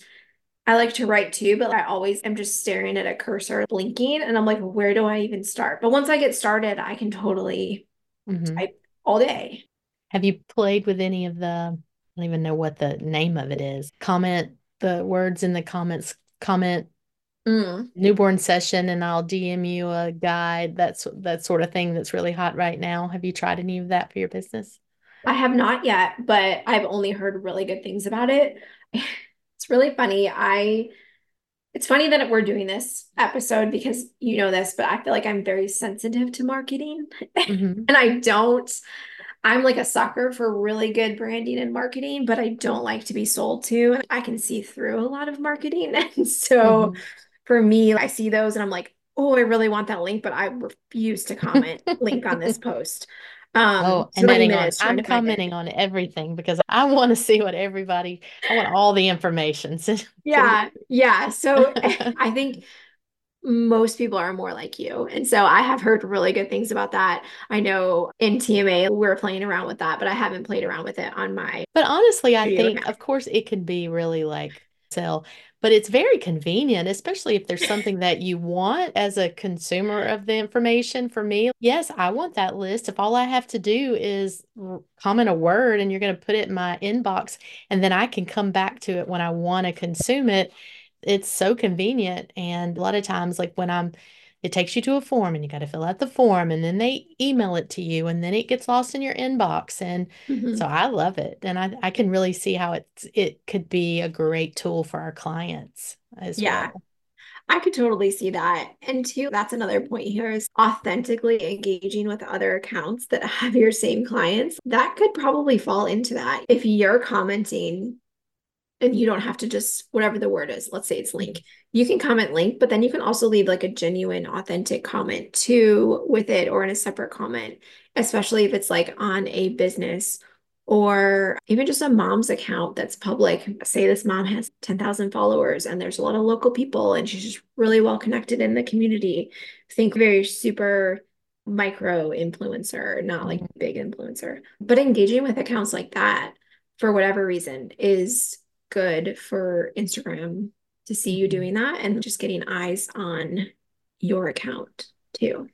I like to write too, but I always am just staring at a cursor blinking and I'm like, where do I even start? But once I get started, I can totally Mhm. type all day. Have you played with any of the, I don't even know what the name of it is. Comment the words in the comments, comment Mm. newborn session, and I'll DM you a guide. That's that sort of thing that's really hot right now. Have you tried any of that for your business? I have not yet, but I've only heard really good things about it. It's really funny. I it's funny that we're doing this episode because you know this, but I feel like I'm very sensitive to marketing. Mhm. And I don't I'm like a sucker for really good branding and marketing, but I don't like to be sold to. I can see through a lot of marketing. And so Mhm. for me, I see those and I'm like, oh, I really want that link, but I refuse to comment link on this post. Um, Oh, and 20 heading on, I'm to find it. commenting on everything because I want to see what everybody, I want all the information. Yeah, yeah. So I think most people are more like you. And so I have heard really good things about that. I know in TMA we're playing around with that, but I haven't played around with it on my But honestly, I think, account. of course, it can be really like sell, but it's very convenient, especially if there's something that you want as a consumer of the information. For me, yes, I want that list. If all I have to do is comment a word and you're going to put it in my inbox, and then I can come back to it when I want to consume it, it's so convenient. And a lot of times, like when I'm it takes you to a form and you got to fill out the form and then they email it to you and then it gets lost in your inbox and Mhm. so I love it and I, I can really see how it's it could be a great tool for our clients as Yeah. well. I could totally see that. And two, that's another point here is authentically engaging with other accounts that have your same clients. That could probably fall into that. If you're commenting and you don't have to just whatever the word is, let's say it's link. You can comment link, but then you can also leave like a genuine, authentic comment too with it or in a separate comment, especially if it's like on a business or even just a mom's account that's public. Say this mom has 10,000 followers and there's a lot of local people and she's just really well connected in the community. Think very super micro influencer, not like big influencer. But engaging with accounts like that for whatever reason is good for Instagram to see you Mhm. doing that and just getting eyes on your account too.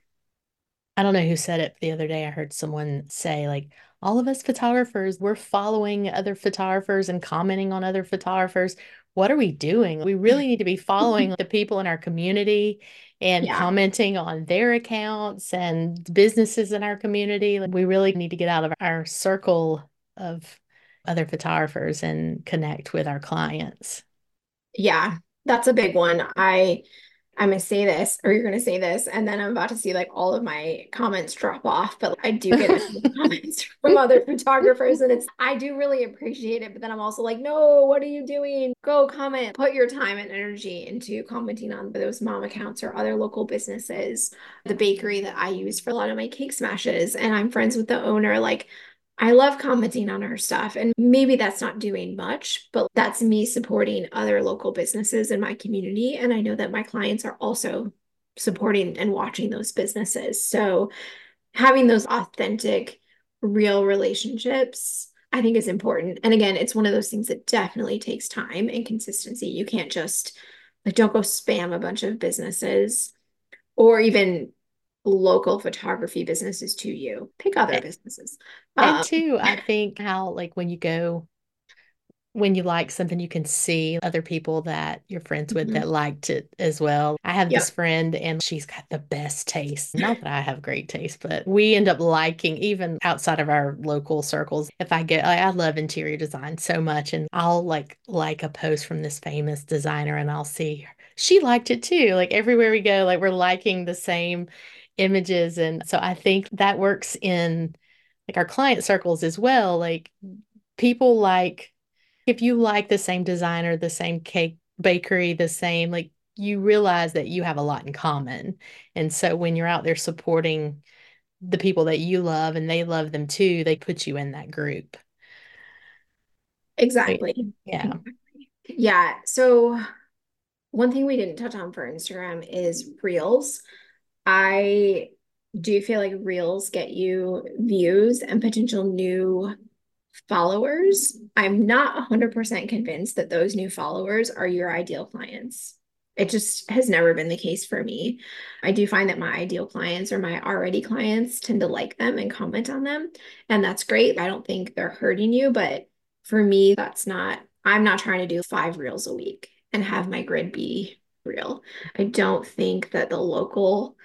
I don't know who said it the other day. I heard someone say, like, all of us photographers, we're following other photographers and commenting on other photographers. What are we doing? We really need to be following the people in our community and Yeah. commenting on their accounts and businesses in our community. Like, we really need to get out of our circle of other photographers and connect with our clients. Yeah, that's a big one. I I'm gonna say this, or you're gonna say this, and then I'm about to see like all of my comments drop off. But I do get comments from other photographers, and it's I do really appreciate it. But then I'm also like, no, what are you doing? Go comment, put your time and energy into commenting on those mom accounts or other local businesses. The bakery that I use for a lot of my cake smashes, and I'm friends with the owner. Like, I love commenting on her stuff, and maybe that's not doing much, but that's me supporting other local businesses in my community. And I know that my clients are also supporting and watching those businesses. So having those authentic, real relationships, I think is important. And again, it's one of those things that definitely takes time and consistency. You can't just like don't go spam a bunch of businesses or even local photography businesses to you. Pick other And- businesses. And Um, two, I think how like when you go when you like something, you can see other people that you're friends with Mhm. that liked it as well. I have Yep. this friend and she's got the best taste. Not that I have great taste, but we end up liking even outside of our local circles. If I get, I, I love interior design so much, and I'll like like a post from this famous designer, and I'll see her. she liked it too. Like everywhere we go, like we're liking the same images, and so I think that works in like our client circles as well. Like people like if you like the same designer, the same cake bakery, the same, like you realize that you have a lot in common. And so when you're out there supporting the people that you love and they love them too, they put you in that group. Exactly. Yeah. Yeah. So one thing we didn't touch on for Instagram is Reels. I do feel like Reels get you views and potential new followers. I'm not 100% convinced that those new followers are your ideal clients. It just has never been the case for me. I do find that my ideal clients or my already clients tend to like them and comment on them. And that's great. I don't think they're hurting you, but for me, that's not, I'm not trying to do five reels a week and have my grid be real. I don't think that the local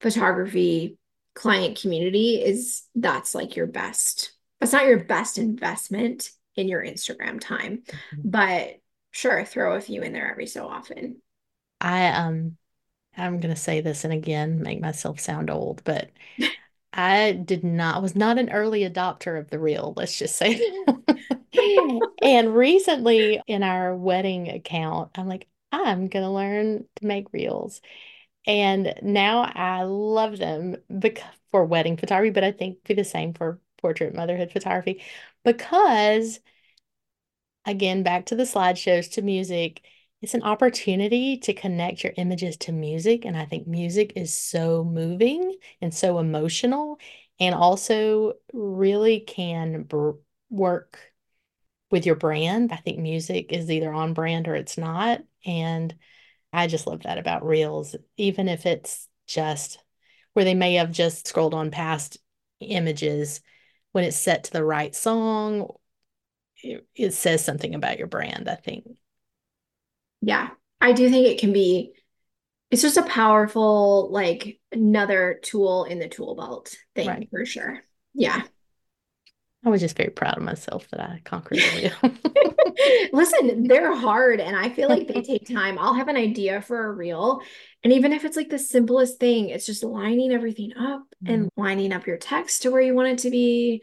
photography client community is that's like your best that's not your best investment in your Instagram time, but sure, throw a few in there every so often. I um I'm gonna say this and again make myself sound old, but I did not was not an early adopter of the reel, let's just say. and recently in our wedding account, I'm like, I'm gonna learn to make reels. And now I love them because for wedding photography, but I think be the same for portrait motherhood photography because again, back to the slideshows to music, it's an opportunity to connect your images to music. And I think music is so moving and so emotional and also really can work with your brand. I think music is either on brand or it's not. And I just love that about Reels, even if it's just where they may have just scrolled on past images when it's set to the right song, it, it says something about your brand, I think. Yeah, I do think it can be, it's just a powerful, like another tool in the tool belt thing Right. for sure. Yeah. I was just very proud of myself that I conquered it. Listen, they're hard and I feel like they take time. I'll have an idea for a reel. And even if it's like the simplest thing, it's just lining everything up and Mhm. lining up your text to where you want it to be.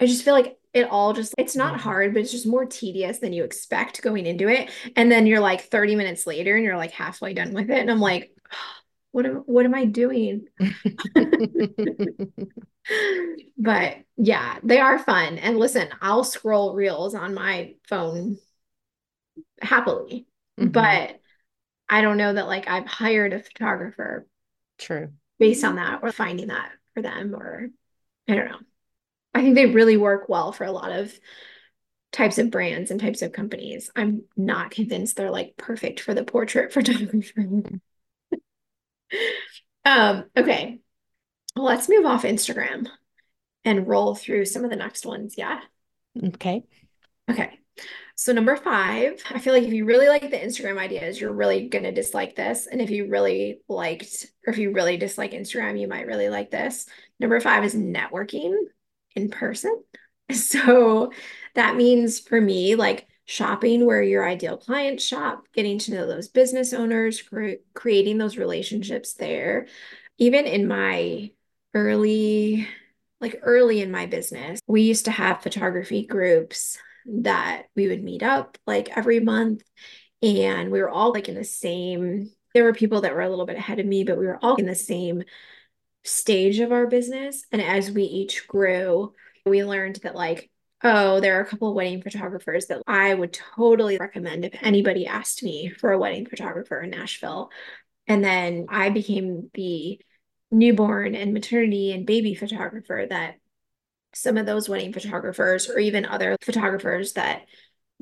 I just feel like it all just, it's not Yeah. hard, but it's just more tedious than you expect going into it. And then you're like 30 minutes later and you're like halfway done with it. And I'm like, what am, what am I doing? But yeah, they are fun. And listen, I'll scroll reels on my phone happily. Mhm. But I don't know that like I've hired a photographer True. based on that or finding that for them or I don't know. I think they really work well for a lot of types of brands and types of companies. I'm not convinced they're like perfect for the portrait photographer. Um, okay. Well, let's move off Instagram and roll through some of the next ones. Yeah. Okay. Okay. So number five, I feel like if you really like the Instagram ideas, you're really gonna dislike this. And if you really liked, or if you really dislike Instagram, you might really like this. Number five is networking in person. So that means for me, like shopping where your ideal clients shop, getting to know those business owners, cre creating those relationships there. Even in my early, like early in my business, we used to have photography groups that we would meet up like every month. And we were all like in the same, there were people that were a little bit ahead of me, but we were all in the same stage of our business. And as we each grew, we learned that like, oh, there are a couple of wedding photographers that I would totally recommend if anybody asked me for a wedding photographer in Nashville. And then I became the newborn and maternity and baby photographer that some of those wedding photographers or even other photographers that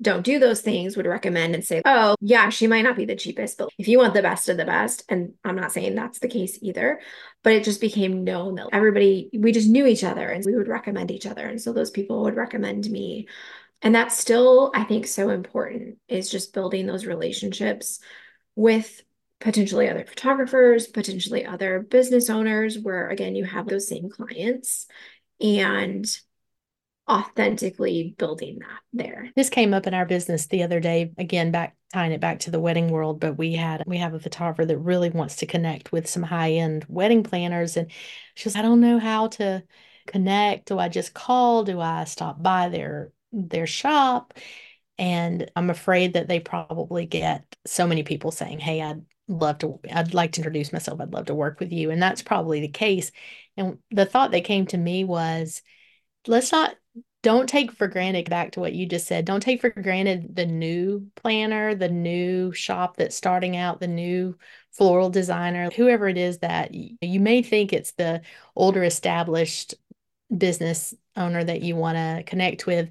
don't do those things would recommend and say, oh, yeah, she might not be the cheapest, but if you want the best of the best, and I'm not saying that's the case either, but it just became known that everybody, we just knew each other and we would recommend each other. And so those people would recommend me. And that's still, I think, so important is just building those relationships with potentially other photographers, potentially other business owners, where again, you have those same clients and authentically building that there. This came up in our business the other day, again, back tying it back to the wedding world, but we had we have a photographer that really wants to connect with some high-end wedding planners. And she was, I don't know how to connect. Do I just call? Do I stop by their their shop? And I'm afraid that they probably get so many people saying, Hey, I'd love to, I'd like to introduce myself. I'd love to work with you. And that's probably the case. And the thought that came to me was, let's not don't take for granted back to what you just said don't take for granted the new planner the new shop that's starting out the new floral designer whoever it is that you may think it's the older established business owner that you want to connect with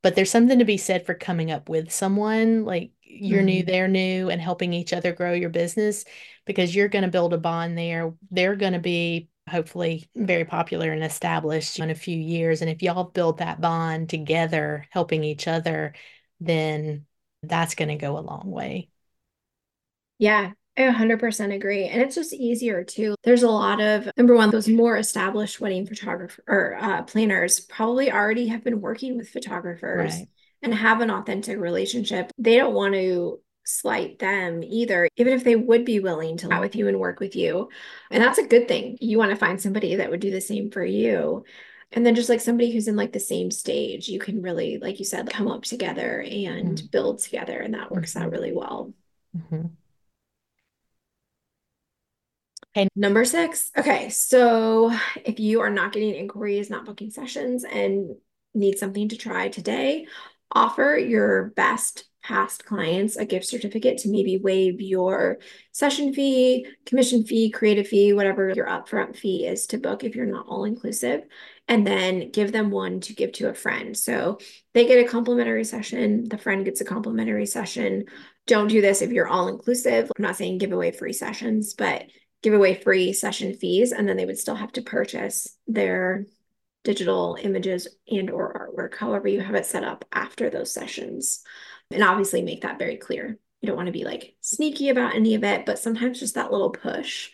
but there's something to be said for coming up with someone like you're mm-hmm. new they're new and helping each other grow your business because you're going to build a bond there they're going to be hopefully very popular and established in a few years. And if y'all build that bond together, helping each other, then that's going to go a long way. Yeah, I 100% agree. And it's just easier too. There's a lot of, number one, those more established wedding photographer or uh, planners probably already have been working with photographers right. and have an authentic relationship. They don't want to slight them either, even if they would be willing to lie with you and work with you. And that's a good thing. You want to find somebody that would do the same for you. And then just like somebody who's in like the same stage, you can really, like you said, come up together and mm-hmm. build together. And that works out mm-hmm. really well. Mm-hmm. Okay. Number six. Okay. So if you are not getting inquiries, not booking sessions, and need something to try today, offer your best past clients a gift certificate to maybe waive your session fee, commission fee, creative fee, whatever your upfront fee is to book if you're not all inclusive, and then give them one to give to a friend. So they get a complimentary session, the friend gets a complimentary session. Don't do this if you're all inclusive. I'm not saying give away free sessions, but give away free session fees, and then they would still have to purchase their digital images and or artwork, however you have it set up after those sessions and obviously make that very clear. You don't want to be like sneaky about any of it, but sometimes just that little push,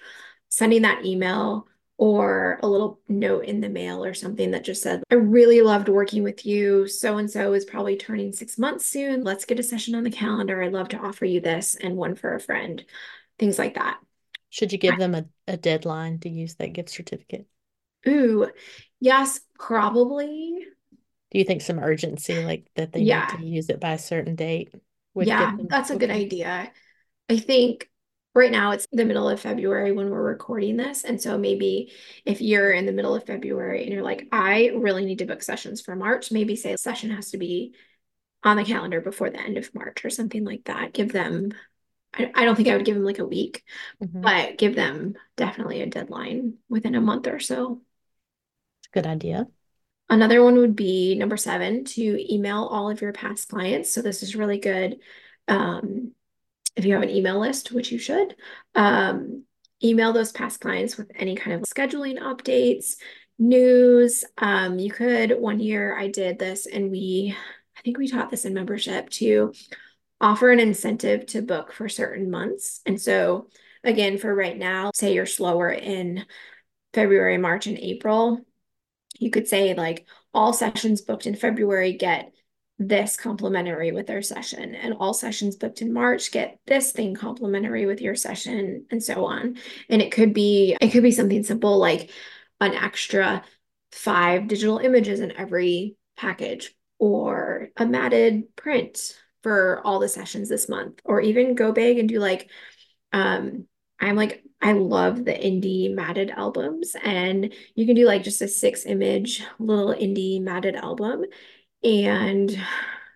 sending that email or a little note in the mail or something that just said, I really loved working with you. So and so is probably turning six months soon. Let's get a session on the calendar. I'd love to offer you this and one for a friend, things like that. Should you give them a, a deadline to use that gift certificate? Ooh, yes, probably. Do you think some urgency, like that they yeah. need to use it by a certain date? yeah, that's a good idea. I think right now it's the middle of February when we're recording this. And so maybe if you're in the middle of February and you're like, I really need to book sessions for March, maybe say a session has to be on the calendar before the end of March or something like that. Give them, I, I don't think I would give them like a week, mm-hmm. but give them definitely a deadline within a month or so. Good idea. Another one would be number seven to email all of your past clients. So this is really good. Um, if you have an email list, which you should, um, email those past clients with any kind of scheduling updates, news. Um, you could, one year I did this and we, I think we taught this in membership to offer an incentive to book for certain months. And so, again, for right now, say you're slower in February, March, and April, you could say like all sessions booked in February get this complimentary with their session and all sessions booked in March get this thing complimentary with your session and so on. And it could be it could be something simple like an extra five digital images in every package or a matted print for all the sessions this month or even go big and do like um I'm like I love the indie matted albums, and you can do like just a six image little indie matted album. And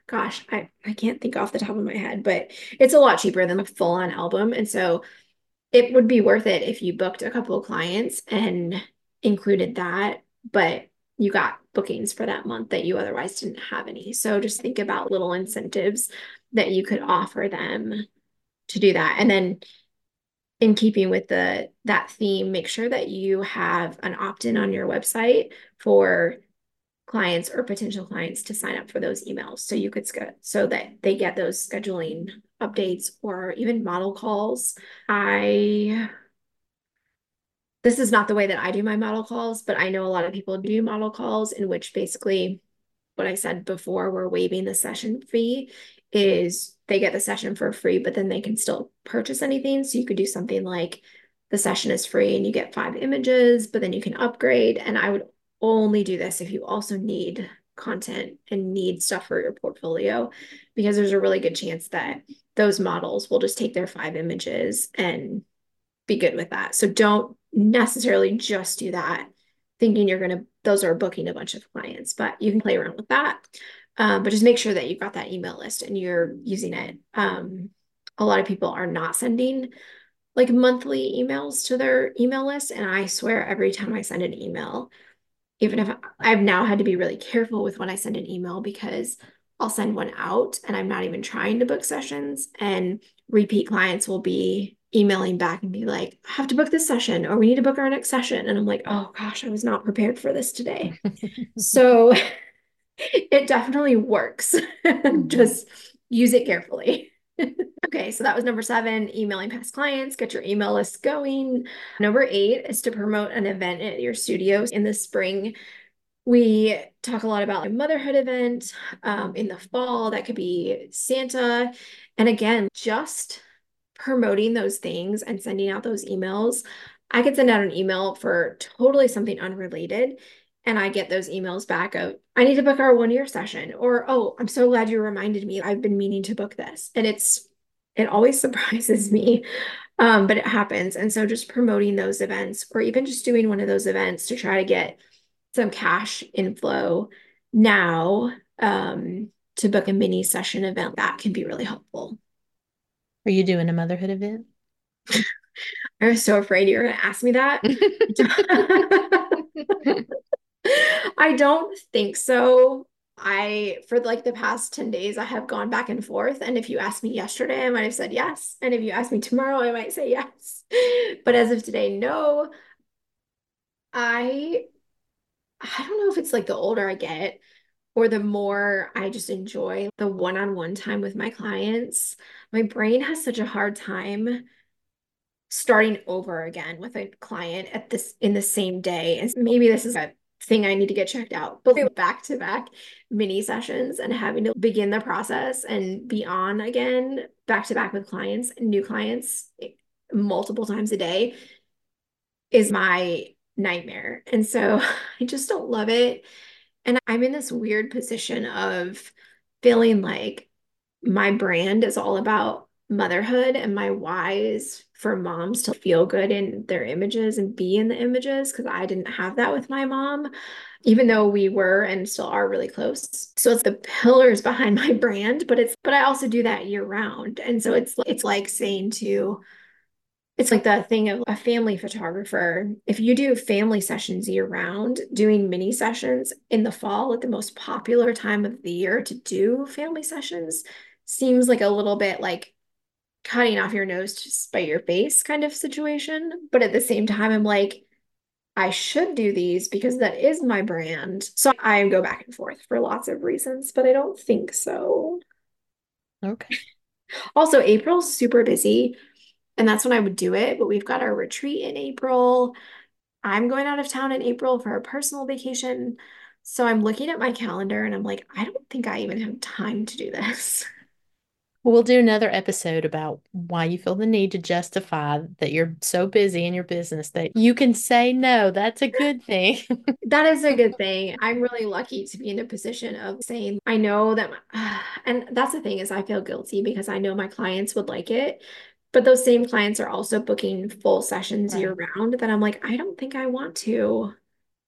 gosh, I, I can't think off the top of my head, but it's a lot cheaper than a full on album. And so it would be worth it if you booked a couple of clients and included that, but you got bookings for that month that you otherwise didn't have any. So just think about little incentives that you could offer them to do that. And then in keeping with the that theme, make sure that you have an opt-in on your website for clients or potential clients to sign up for those emails. So you could so that they get those scheduling updates or even model calls. I this is not the way that I do my model calls, but I know a lot of people do model calls in which basically what I said before, we're waiving the session fee is they get the session for free, but then they can still purchase anything. So you could do something like the session is free and you get five images, but then you can upgrade. And I would only do this if you also need content and need stuff for your portfolio, because there's a really good chance that those models will just take their five images and be good with that. So don't necessarily just do that thinking you're going to, those are booking a bunch of clients, but you can play around with that. Um, but just make sure that you've got that email list and you're using it. Um, a lot of people are not sending like monthly emails to their email list. And I swear every time I send an email, even if I've now had to be really careful with when I send an email because I'll send one out and I'm not even trying to book sessions and repeat clients will be emailing back and be like, I have to book this session or we need to book our next session. And I'm like, oh gosh, I was not prepared for this today. so it definitely works. Mm-hmm. Just use it carefully. okay, so that was number seven, emailing past clients, get your email list going. Number eight is to promote an event at your studios in the spring. We talk a lot about a motherhood event um, in the fall. That could be Santa. And again, just promoting those things and sending out those emails. I could send out an email for totally something unrelated and I get those emails back of, I need to book our one year session, or, oh, I'm so glad you reminded me. I've been meaning to book this. And it's, it always surprises me, um, but it happens. And so just promoting those events, or even just doing one of those events to try to get some cash inflow now um, to book a mini session event, that can be really helpful. Are you doing a motherhood event? I was so afraid you were going to ask me that. I don't think so. I, for like the past 10 days, I have gone back and forth. And if you asked me yesterday, I might have said yes. And if you asked me tomorrow, I might say yes. But as of today, no. I, I don't know if it's like the older I get or the more I just enjoy the one on one time with my clients. My brain has such a hard time starting over again with a client at this in the same day. And maybe this is a thing I need to get checked out. But back to back mini sessions and having to begin the process and be on again back to back with clients new clients eh, multiple times a day is my nightmare. And so I just don't love it. And I'm in this weird position of feeling like my brand is all about motherhood and my why is for moms to feel good in their images and be in the images because I didn't have that with my mom, even though we were and still are really close. So it's the pillars behind my brand, but it's but I also do that year round. And so it's it's like saying to it's like the thing of a family photographer. If you do family sessions year round, doing mini sessions in the fall at the most popular time of the year to do family sessions seems like a little bit like cutting off your nose to spite your face kind of situation. But at the same time, I'm like, I should do these because that is my brand. So I go back and forth for lots of reasons, but I don't think so. Okay. Also, April's super busy, and that's when I would do it. But we've got our retreat in April. I'm going out of town in April for a personal vacation. So I'm looking at my calendar and I'm like, I don't think I even have time to do this. We'll do another episode about why you feel the need to justify that you're so busy in your business that you can say no. That's a good thing. that is a good thing. I'm really lucky to be in a position of saying, I know that, my, and that's the thing is I feel guilty because I know my clients would like it. But those same clients are also booking full sessions right. year round that I'm like, I don't think I want to.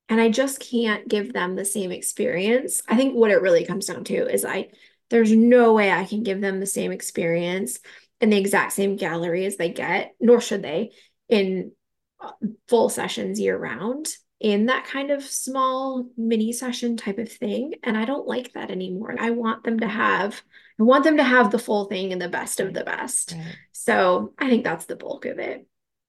And I just can't give them the same experience. I think what it really comes down to is I, there's no way I can give them the same experience in the exact same gallery as they get, nor should they in uh, full sessions year round in that kind of small mini session type of thing. And I don't like that anymore. And I want them to have, I want them to have the full thing and the best of the best. Right. So I think that's the bulk of it.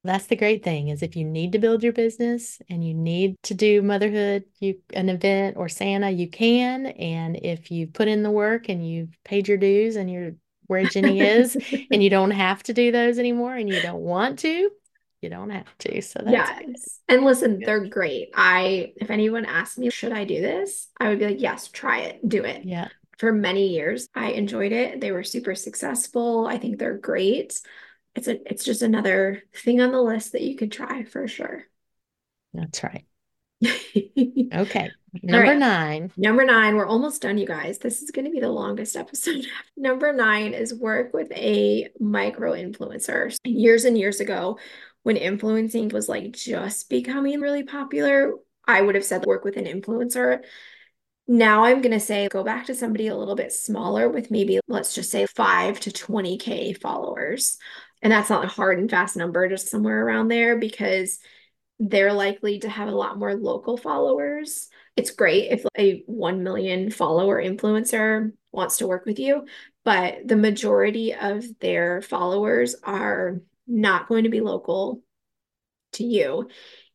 That's the great thing is if you need to build your business and you need to do motherhood, you an event or Santa, you can. And if you put in the work and you've paid your dues and you're where Jenny is and you don't have to do those anymore and you don't want to, you don't have to. So that's. Good. And listen, they're great. I if anyone asked me, should I do this? I would be like, yes, try it, do it. Yeah. For many years, I enjoyed it. They were super successful. I think they're great. It's a it's just another thing on the list that you could try for sure. That's right. okay. Number right. nine. Number nine. We're almost done, you guys. This is going to be the longest episode. Number nine is work with a micro influencer. Years and years ago, when influencing was like just becoming really popular, I would have said work with an influencer. Now I'm going to say go back to somebody a little bit smaller with maybe, let's just say, five to 20K followers. And that's not a hard and fast number, just somewhere around there because they're likely to have a lot more local followers. It's great if a 1 million follower influencer wants to work with you, but the majority of their followers are not going to be local to you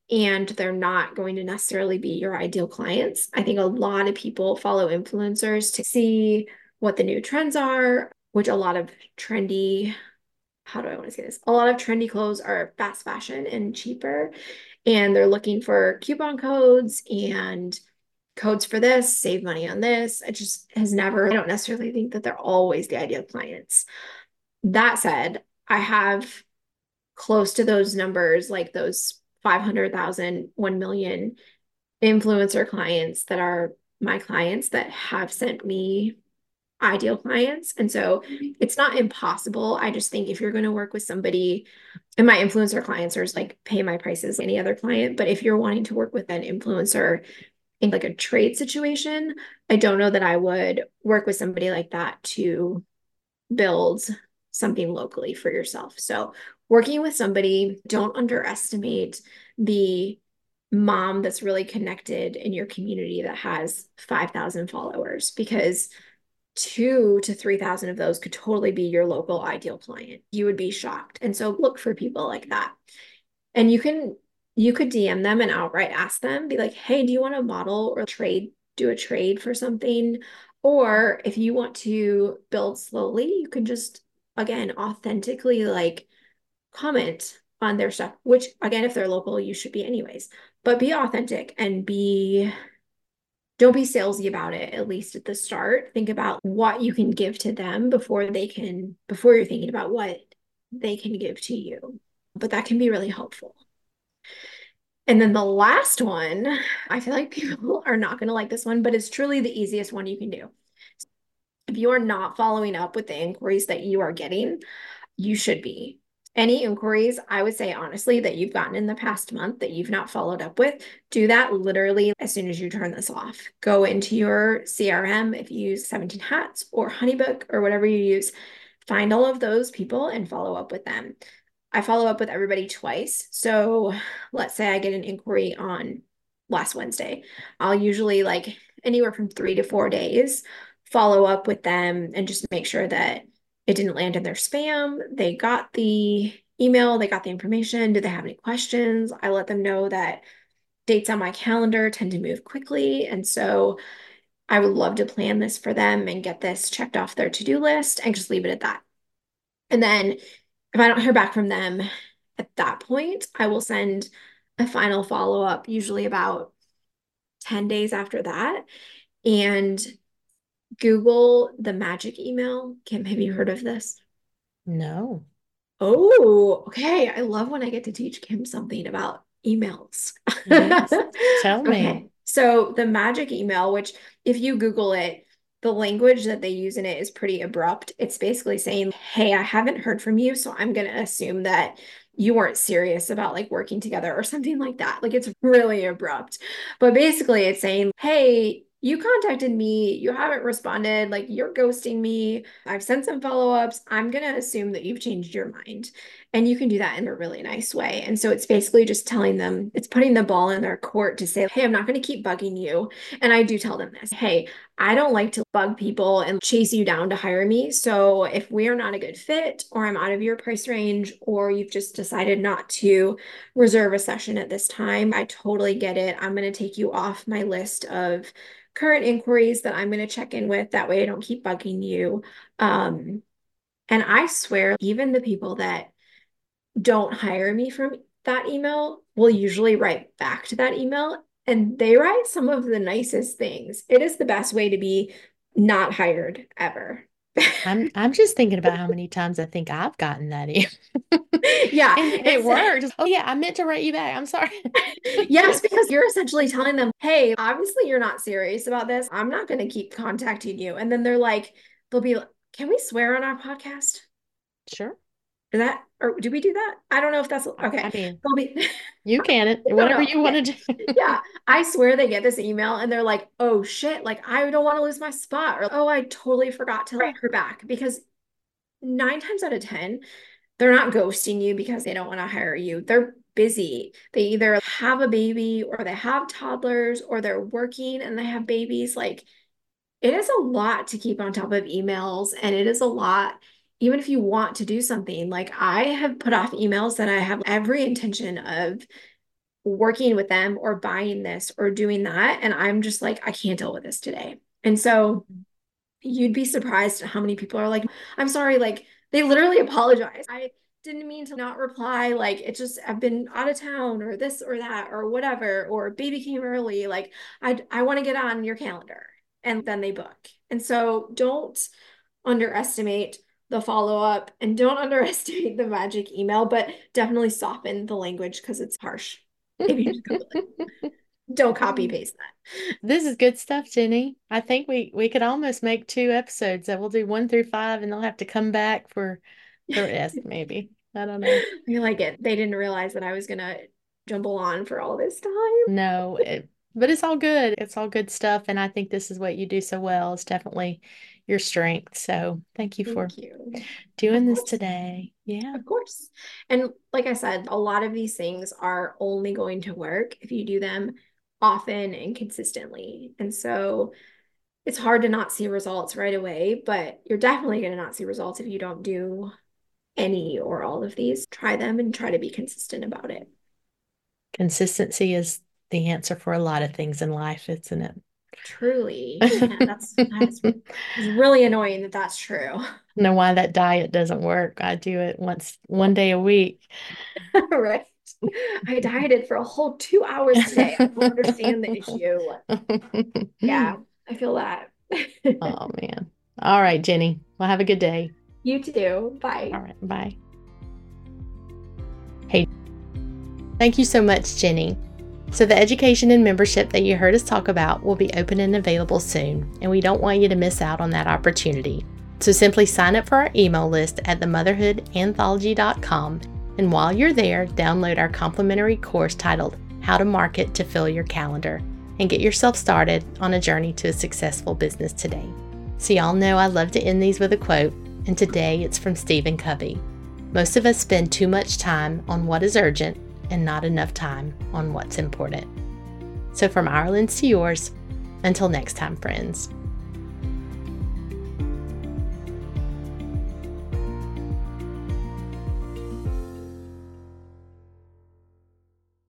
and they're not going to necessarily be your ideal clients. I think a lot of people follow influencers to see what the new trends are, which a lot of trendy, how do I want to say this? A lot of trendy clothes are fast fashion and cheaper. And they're looking for coupon codes and codes for this, save money on this. It just has never, I don't necessarily think that they're always the ideal clients. That said, I have close to those numbers, like those 500,000, 1 million influencer clients that are my clients that have sent me ideal clients. And so mm-hmm. it's not impossible. I just think if you're going to work with somebody, and my influencer clients are like pay my prices any other client, but if you're wanting to work with an influencer in like a trade situation, I don't know that I would work with somebody like that to build something locally for yourself. So working with somebody, don't underestimate the mom that's really connected in your community that has 5,000 followers because two to 3,000 of those could totally be your local ideal client. You would be shocked. And so look for people like that. And you can, you could DM them and outright ask them, be like, hey, do you want to model or trade, do a trade for something? Or if you want to build slowly, you can just, again, authentically like comment on their stuff, which again, if they're local, you should be anyways. But be authentic and be don't be salesy about it at least at the start. Think about what you can give to them before they can before you're thinking about what they can give to you. But that can be really helpful. And then the last one i feel like people are not going to like this one but it's truly the easiest one you can do. If you are not following up with the inquiries that you are getting you should be any inquiries, I would say honestly, that you've gotten in the past month that you've not followed up with, do that literally as soon as you turn this off. Go into your CRM if you use 17 Hats or Honeybook or whatever you use, find all of those people and follow up with them. I follow up with everybody twice. So let's say I get an inquiry on last Wednesday. I'll usually like anywhere from three to four days follow up with them and just make sure that it didn't land in their spam. They got the email, they got the information. Did they have any questions? I let them know that dates on my calendar tend to move quickly. And so I would love to plan this for them and get this checked off their to do list and just leave it at that. And then if I don't hear back from them at that point, I will send a final follow up, usually about 10 days after that. And Google the magic email. Kim, have you heard of this? No. Oh, okay. I love when I get to teach Kim something about emails. Yes. Tell me. Okay. So, the magic email, which if you Google it, the language that they use in it is pretty abrupt. It's basically saying, Hey, I haven't heard from you. So, I'm going to assume that you weren't serious about like working together or something like that. Like, it's really abrupt. But basically, it's saying, Hey, you contacted me, you haven't responded, like you're ghosting me. I've sent some follow ups. I'm going to assume that you've changed your mind. And you can do that in a really nice way. And so it's basically just telling them, it's putting the ball in their court to say, hey, I'm not going to keep bugging you. And I do tell them this hey, I don't like to bug people and chase you down to hire me. So if we are not a good fit, or I'm out of your price range, or you've just decided not to reserve a session at this time, I totally get it. I'm going to take you off my list of current inquiries that I'm going to check in with. That way I don't keep bugging you. Um, and I swear, even the people that don't hire me from that email will usually write back to that email and they write some of the nicest things. It is the best way to be not hired ever. I'm I'm just thinking about how many times I think I've gotten that email. yeah, it worked. Oh yeah, I meant to write you back. I'm sorry. yes, because you're essentially telling them, "Hey, obviously you're not serious about this. I'm not going to keep contacting you." And then they're like, they'll be like, "Can we swear on our podcast?" Sure. Is that or do we do that? I don't know if that's okay. I mean, you can it whatever you want to do. yeah, I swear they get this email and they're like, "Oh shit! Like I don't want to lose my spot," or "Oh, I totally forgot to write her back." Because nine times out of ten, they're not ghosting you because they don't want to hire you. They're busy. They either have a baby or they have toddlers or they're working and they have babies. Like it is a lot to keep on top of emails, and it is a lot even if you want to do something, like I have put off emails that I have every intention of working with them or buying this or doing that. And I'm just like, I can't deal with this today. And so you'd be surprised at how many people are like, I'm sorry, like they literally apologize. I didn't mean to not reply. Like it just, I've been out of town or this or that or whatever, or baby came early. Like I, I want to get on your calendar. And then they book. And so don't underestimate the follow up and don't underestimate the magic email, but definitely soften the language because it's harsh. don't copy mm. paste that. This is good stuff, Jenny. I think we we could almost make two episodes that we'll do one through five, and they'll have to come back for the rest, maybe. I don't know. I like it. They didn't realize that I was gonna jumble on for all this time. No, it, but it's all good. It's all good stuff, and I think this is what you do so well. It's definitely your strength. So thank you thank for you. doing this today. Yeah. Of course. And like I said, a lot of these things are only going to work if you do them often and consistently. And so it's hard to not see results right away, but you're definitely going to not see results if you don't do any or all of these. Try them and try to be consistent about it. Consistency is the answer for a lot of things in life, isn't it? Truly. Yeah, that's, that's really annoying that that's true. Know why that diet doesn't work. I do it once, one day a week. right. I dieted for a whole two hours today. I don't understand the issue. Yeah, I feel that. oh, man. All right, Jenny. Well, have a good day. You too. Bye. All right. Bye. Hey, thank you so much, Jenny. So, the education and membership that you heard us talk about will be open and available soon, and we don't want you to miss out on that opportunity. So, simply sign up for our email list at themotherhoodanthology.com, and while you're there, download our complimentary course titled How to Market to Fill Your Calendar and get yourself started on a journey to a successful business today. So, y'all know I love to end these with a quote, and today it's from Stephen Covey. Most of us spend too much time on what is urgent and not enough time on what's important. So, from Ireland to yours, until next time, friends.